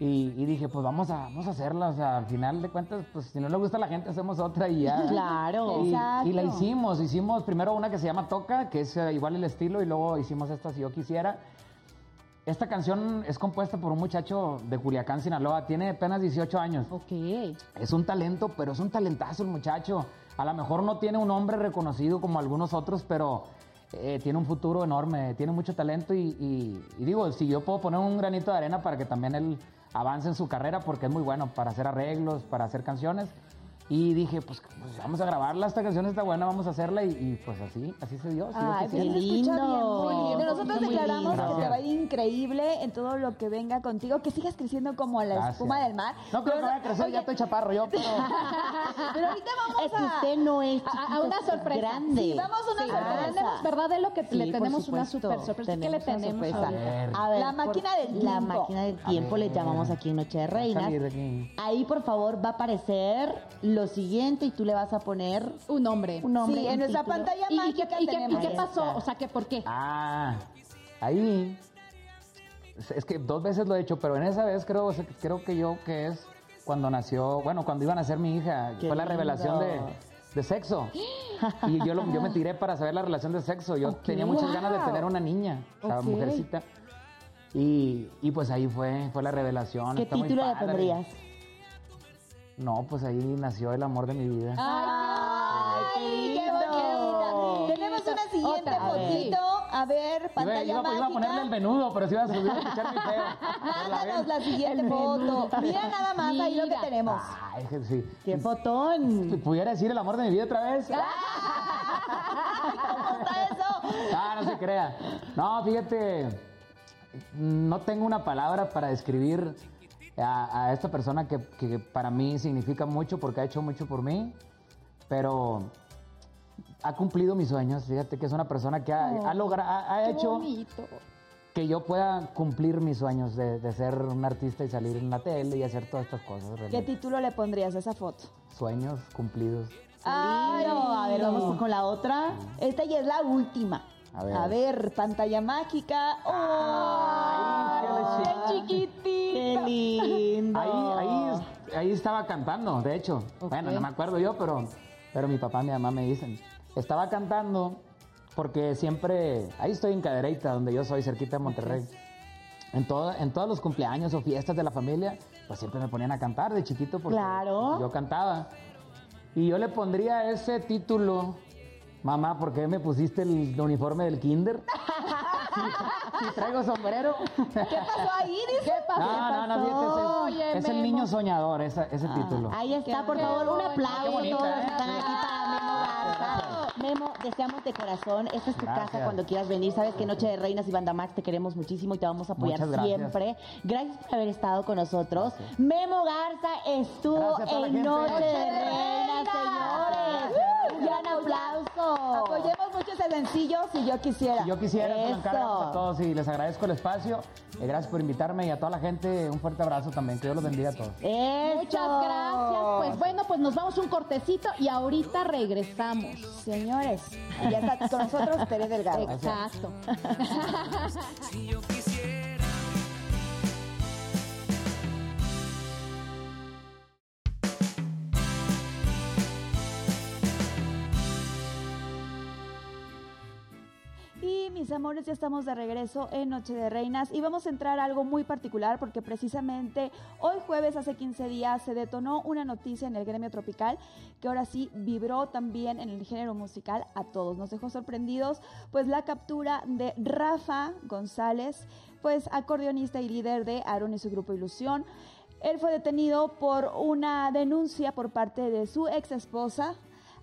Y, y dije, pues vamos a, vamos a hacerla. O sea, al final de cuentas, pues si no le gusta a la gente, hacemos otra y ya. Claro. Y, Exacto. y la hicimos. Hicimos primero una que se llama Toca, que es eh, igual el estilo, y luego hicimos esta Si Yo Quisiera. Esta canción es compuesta por un muchacho de Culiacán, Sinaloa. Tiene apenas 18 años. Ok. Es un talento, pero es un talentazo el muchacho. A lo mejor no tiene un hombre reconocido como algunos otros, pero eh, tiene un futuro enorme, tiene mucho talento y- y digo, si yo puedo poner un granito de arena para que también él avance en su carrera, porque es muy bueno para hacer arreglos, para hacer canciones. Y dije, pues, pues, vamos a grabarla, esta canción está buena, vamos a hacerla y, y, pues así, así se dio. Ay, quisiera. pues se escucha lindo. bien. Nosotros muy declaramos lindo. que te va a ir increíble en todo lo que venga contigo, que sigas creciendo como la Gracias. espuma del mar. No creo que vaya a crecer, Oye, ya estoy chaparro yo, pero... Pero ahorita vamos Es que a... usted no es A- a una es sorpresa. grande. Sí, vamos a una Sí, sorpresa. tenemos, ¿verdad? De lo que Sí, le tenemos una super sorpresa. ¿Qué le tenemos sorpresa. ahorita? A ver, La máquina del La tiempo. máquina del tiempo le ver. llamamos aquí en Noche de a Reinas. Ahí, por favor, va a aparecer lo siguiente y tú le vas a poner Un hombre. un nombre. Sí, en nuestra título. pantalla ¿Y, y mágica qué, y qué- y qué pasó? está. O sea, que ¿por qué? Ah, ahí. Es- que dos veces lo he hecho, pero en esa vez creo, creo que yo que es cuando nació, bueno, cuando iba a nacer mi hija, Qué fue la revelación de, de sexo. Y yo, lo- yo me tiré para saber la relación de sexo. Yo tenía muchas ganas de tener una niña, o sea, mujercita. Y, y pues ahí fue, fue la revelación. ¿Qué está muy título le pondrías? No, pues ahí nació el amor de mi vida. Ay, qué qué bonita. lindo. Tenemos una siguiente Otra, a ver. fotito. A ver, Iba, pantalla iba- iba a ponerle el menudo, pero se iba a subir a escuchar mi feo. Pero la Mándanos ven. la siguiente foto. Mira nada más ahí lo que Mira. tenemos. Ay, que sí. ¡Qué fotón! ¿Pudiera decir el amor de mi vida otra vez? ¿Cómo está eso? Ah, no se crea. No, fíjate, no tengo una palabra para describir a, a esta persona que, que para mí significa mucho porque ha hecho mucho por mí, pero ha cumplido mis sueños. Fíjate que es una persona que ha, ha logra- ha- hecho bonito. que yo pueda cumplir mis sueños de, de ser un artista y salir en la tele y hacer todas estas cosas. ¿Qué título le pondrías a esa foto? Sueños cumplidos. Ay, A ver, vamos con la otra. Esta ya es la última. A ver. A ver, pantalla mágica. Ay, ¡Oh! qué ¡Qué chiquitito! Qué lindo. Ahí, ahí, ahí estaba cantando, de hecho. Bueno, no me acuerdo yo, pero, pero mi papá y mi mamá me dicen. Estaba cantando porque siempre, ahí estoy en Cadereyta, donde yo soy, cerquita de Monterrey. En, todo, en todos los cumpleaños o fiestas de la familia, pues siempre me ponían a cantar de chiquito porque Claro. yo cantaba. Y yo le pondría ese título, mamá, ¿por qué me pusiste el uniforme del kinder? si, si traigo sombrero. ¿Qué pasó ahí? Dice. ¿Qué pasó? No, no, no, fíjate, ese- Oye, es el Memo. niño soñador, esa- ese título. Ahí está, por favor, un aplauso Qué bonita, todos los que ¿eh? están aquí para Memo Garza. Memo, deseamos de corazón, esta es tu Gracias. casa cuando quieras venir. Sabes que Noche de Reinas y Banda Max te queremos muchísimo y te vamos a apoyar gracias. siempre. Gracias por haber estado con nosotros. Memo Garza estuvo en. Noche de Reinas. señores. Gran aplauso. Apoyemos mucho ese sencillo si yo quisiera. Si yo quisiera, lo encargamos a todos y les agradezco el espacio. Eh, gracias por invitarme y a toda la gente un fuerte abrazo también. Que Dios los bendiga a todos. Eso. Muchas gracias. Pues bueno, pues nos vamos un cortecito y ahorita regresamos. Señores, ya está con nosotros Tere Delgado. Exacto. Mis amores, ya estamos de regreso en Noche de Reinas y vamos a entrar a algo muy particular porque precisamente hoy jueves, hace 15 días, se detonó una noticia en el gremio tropical que ahora sí vibró también en el género musical a todos. Nos dejó sorprendidos pues la captura de Rafa González, pues acordeonista y líder de Aaron y su grupo Ilusión. Él fue detenido por una denuncia por parte de su ex esposa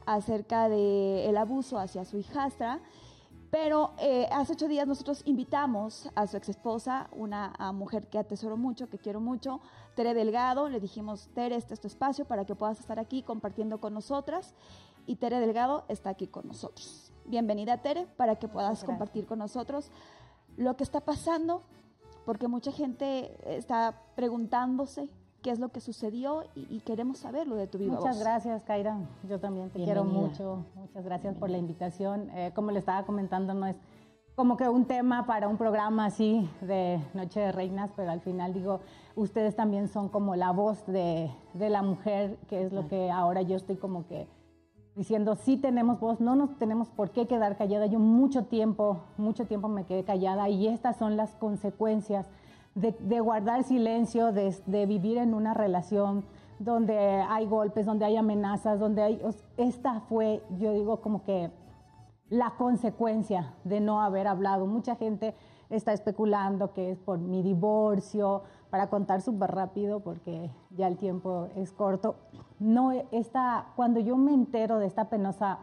acerca del abuso hacia su hijastra. Pero eh, hace ocho días nosotros invitamos a su ex esposa, una a mujer que atesoro mucho, que quiero mucho, Tere Delgado. Le dijimos, Tere, este es tu espacio para que puedas estar aquí compartiendo con nosotras. Y Tere Delgado está aquí con nosotros. Bienvenida, Tere, para que puedas compartir con nosotros lo que está pasando, porque mucha gente está preguntándose qué es lo que sucedió y, y queremos saber lo de tu viva Muchas voz. gracias, Kaira. Yo también te quiero Bienvenida. mucho. Muchas gracias por la invitación. Eh, como le estaba comentando, no es como que un tema para un programa así de Noche de Reinas, pero al final digo, ustedes también son como la voz de, de la mujer, que es lo que ahora yo estoy como que diciendo, sí tenemos voz, no nos tenemos por qué quedar callada. Yo mucho tiempo, mucho tiempo me quedé callada y estas son las consecuencias de, guardar silencio, de, vivir en una relación donde hay golpes, donde hay amenazas, donde hay... Esta fue, yo digo, como que la consecuencia de no haber hablado. Mucha gente está especulando que es por mi divorcio, para contar súper rápido porque ya el tiempo es corto. No, esta, cuando yo me entero de esta penosa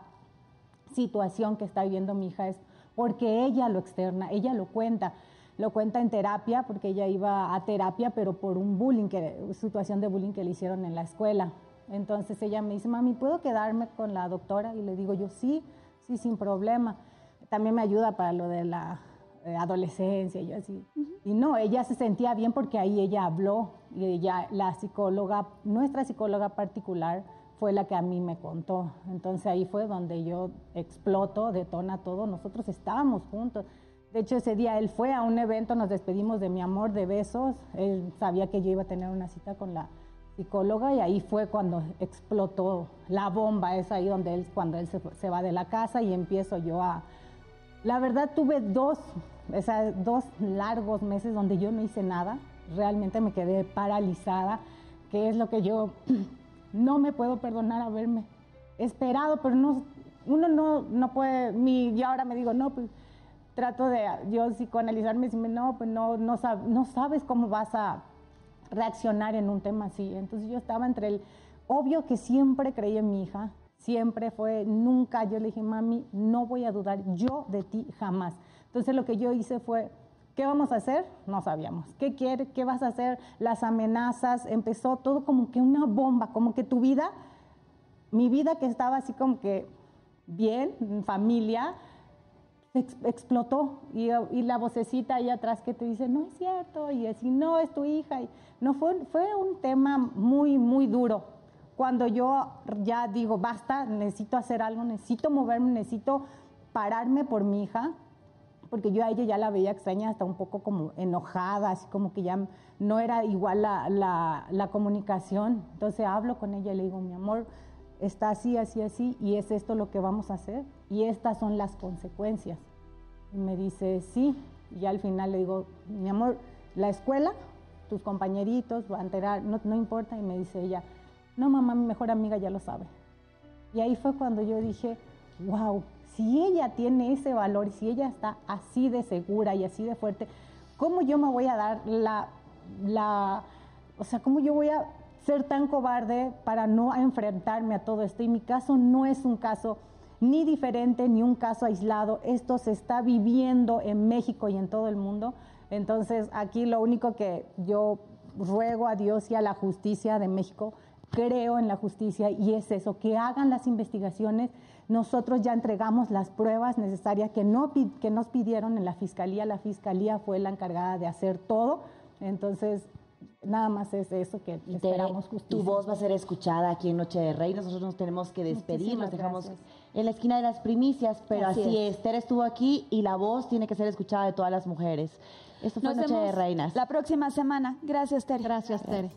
situación que está viviendo mi hija es porque ella lo externa, ella lo cuenta. Lo cuenta en terapia porque ella iba a terapia, pero por un bullying, que, situación de bullying que le hicieron en la escuela. Entonces ella me dice, mami, ¿puedo quedarme con la doctora? Y le digo yo, sí, sí, sin problema. También me ayuda para lo de la eh, adolescencia, y yo así. Y no, ella se sentía bien porque ahí ella habló y ella, la psicóloga, nuestra psicóloga particular, fue la que a mí me contó. Entonces ahí fue donde yo exploto, detona todo. Nosotros estábamos juntos. De hecho, ese día él fue a un evento, nos despedimos de mi amor, de besos. Él sabía que yo iba a tener una cita con la psicóloga y ahí fue cuando explotó la bomba. Es ahí donde él, cuando él se, va de la casa y empiezo yo a... La verdad tuve dos, o dos largos meses donde yo no hice nada. Realmente me quedé paralizada, que es lo que yo no me puedo perdonar haberme esperado, pero no, uno no, no puede, mi, yo ahora me digo, no, pues trato de yo psicoanalizarme y decirme, no, pues no, no, sab- no sabes cómo vas a reaccionar en un tema así. Entonces yo estaba entre el, obvio que siempre creí en mi hija, siempre fue, nunca, yo le dije, mami, no voy a dudar yo de ti jamás. Entonces lo que yo hice fue, ¿qué vamos a hacer? No sabíamos. ¿Qué quiere? ¿Qué vas a hacer? Las amenazas, empezó todo como que una bomba, como que tu vida, mi vida que estaba así como que bien, en familia, ex- explotó y, la vocecita ahí atrás que te dice, no es cierto, y así, no, es tu hija. Y no, fue, fue un tema muy, muy duro, cuando yo ya digo, basta, necesito hacer algo, necesito moverme, necesito pararme por mi hija, porque yo a ella ya la veía extraña, hasta un poco como enojada, así como que ya no era igual la, la, la comunicación. Entonces hablo con ella y le digo, mi amor, está así, así, así, y es esto lo que vamos a hacer, y estas son las consecuencias. Y me dice, sí, y al final le digo, mi amor, la escuela, tus compañeritos, va a enterar, no, no importa, y me dice ella, no mamá, mi mejor amiga ya lo sabe. Y ahí fue cuando yo dije, wow, si ella tiene ese valor, si ella está así de segura y así de fuerte, ¿cómo yo me voy a dar la, la, o sea, cómo yo voy a ser tan cobarde para no enfrentarme a todo esto? Y mi caso no es un caso ni diferente, ni un caso aislado. Esto se está viviendo en México y en todo el mundo. Entonces, aquí lo único que yo ruego a Dios y a la justicia de México creo en la justicia y es eso, que hagan las investigaciones. Nosotros ya entregamos las pruebas necesarias que, no, que nos pidieron en la fiscalía. La fiscalía fue la encargada de hacer todo. Entonces, nada más es eso que esperamos justicia. Tu voz va a ser escuchada aquí en Noche de Rey. Nosotros nos tenemos que despedir, nos dejamos gracias. en la esquina de las primicias, pero así, Así es. Esther estuvo aquí y la voz tiene que ser escuchada de todas las mujeres. Esto fue Nos Noche de Reinas. la próxima semana. Gracias, Tere. Gracias, Tere.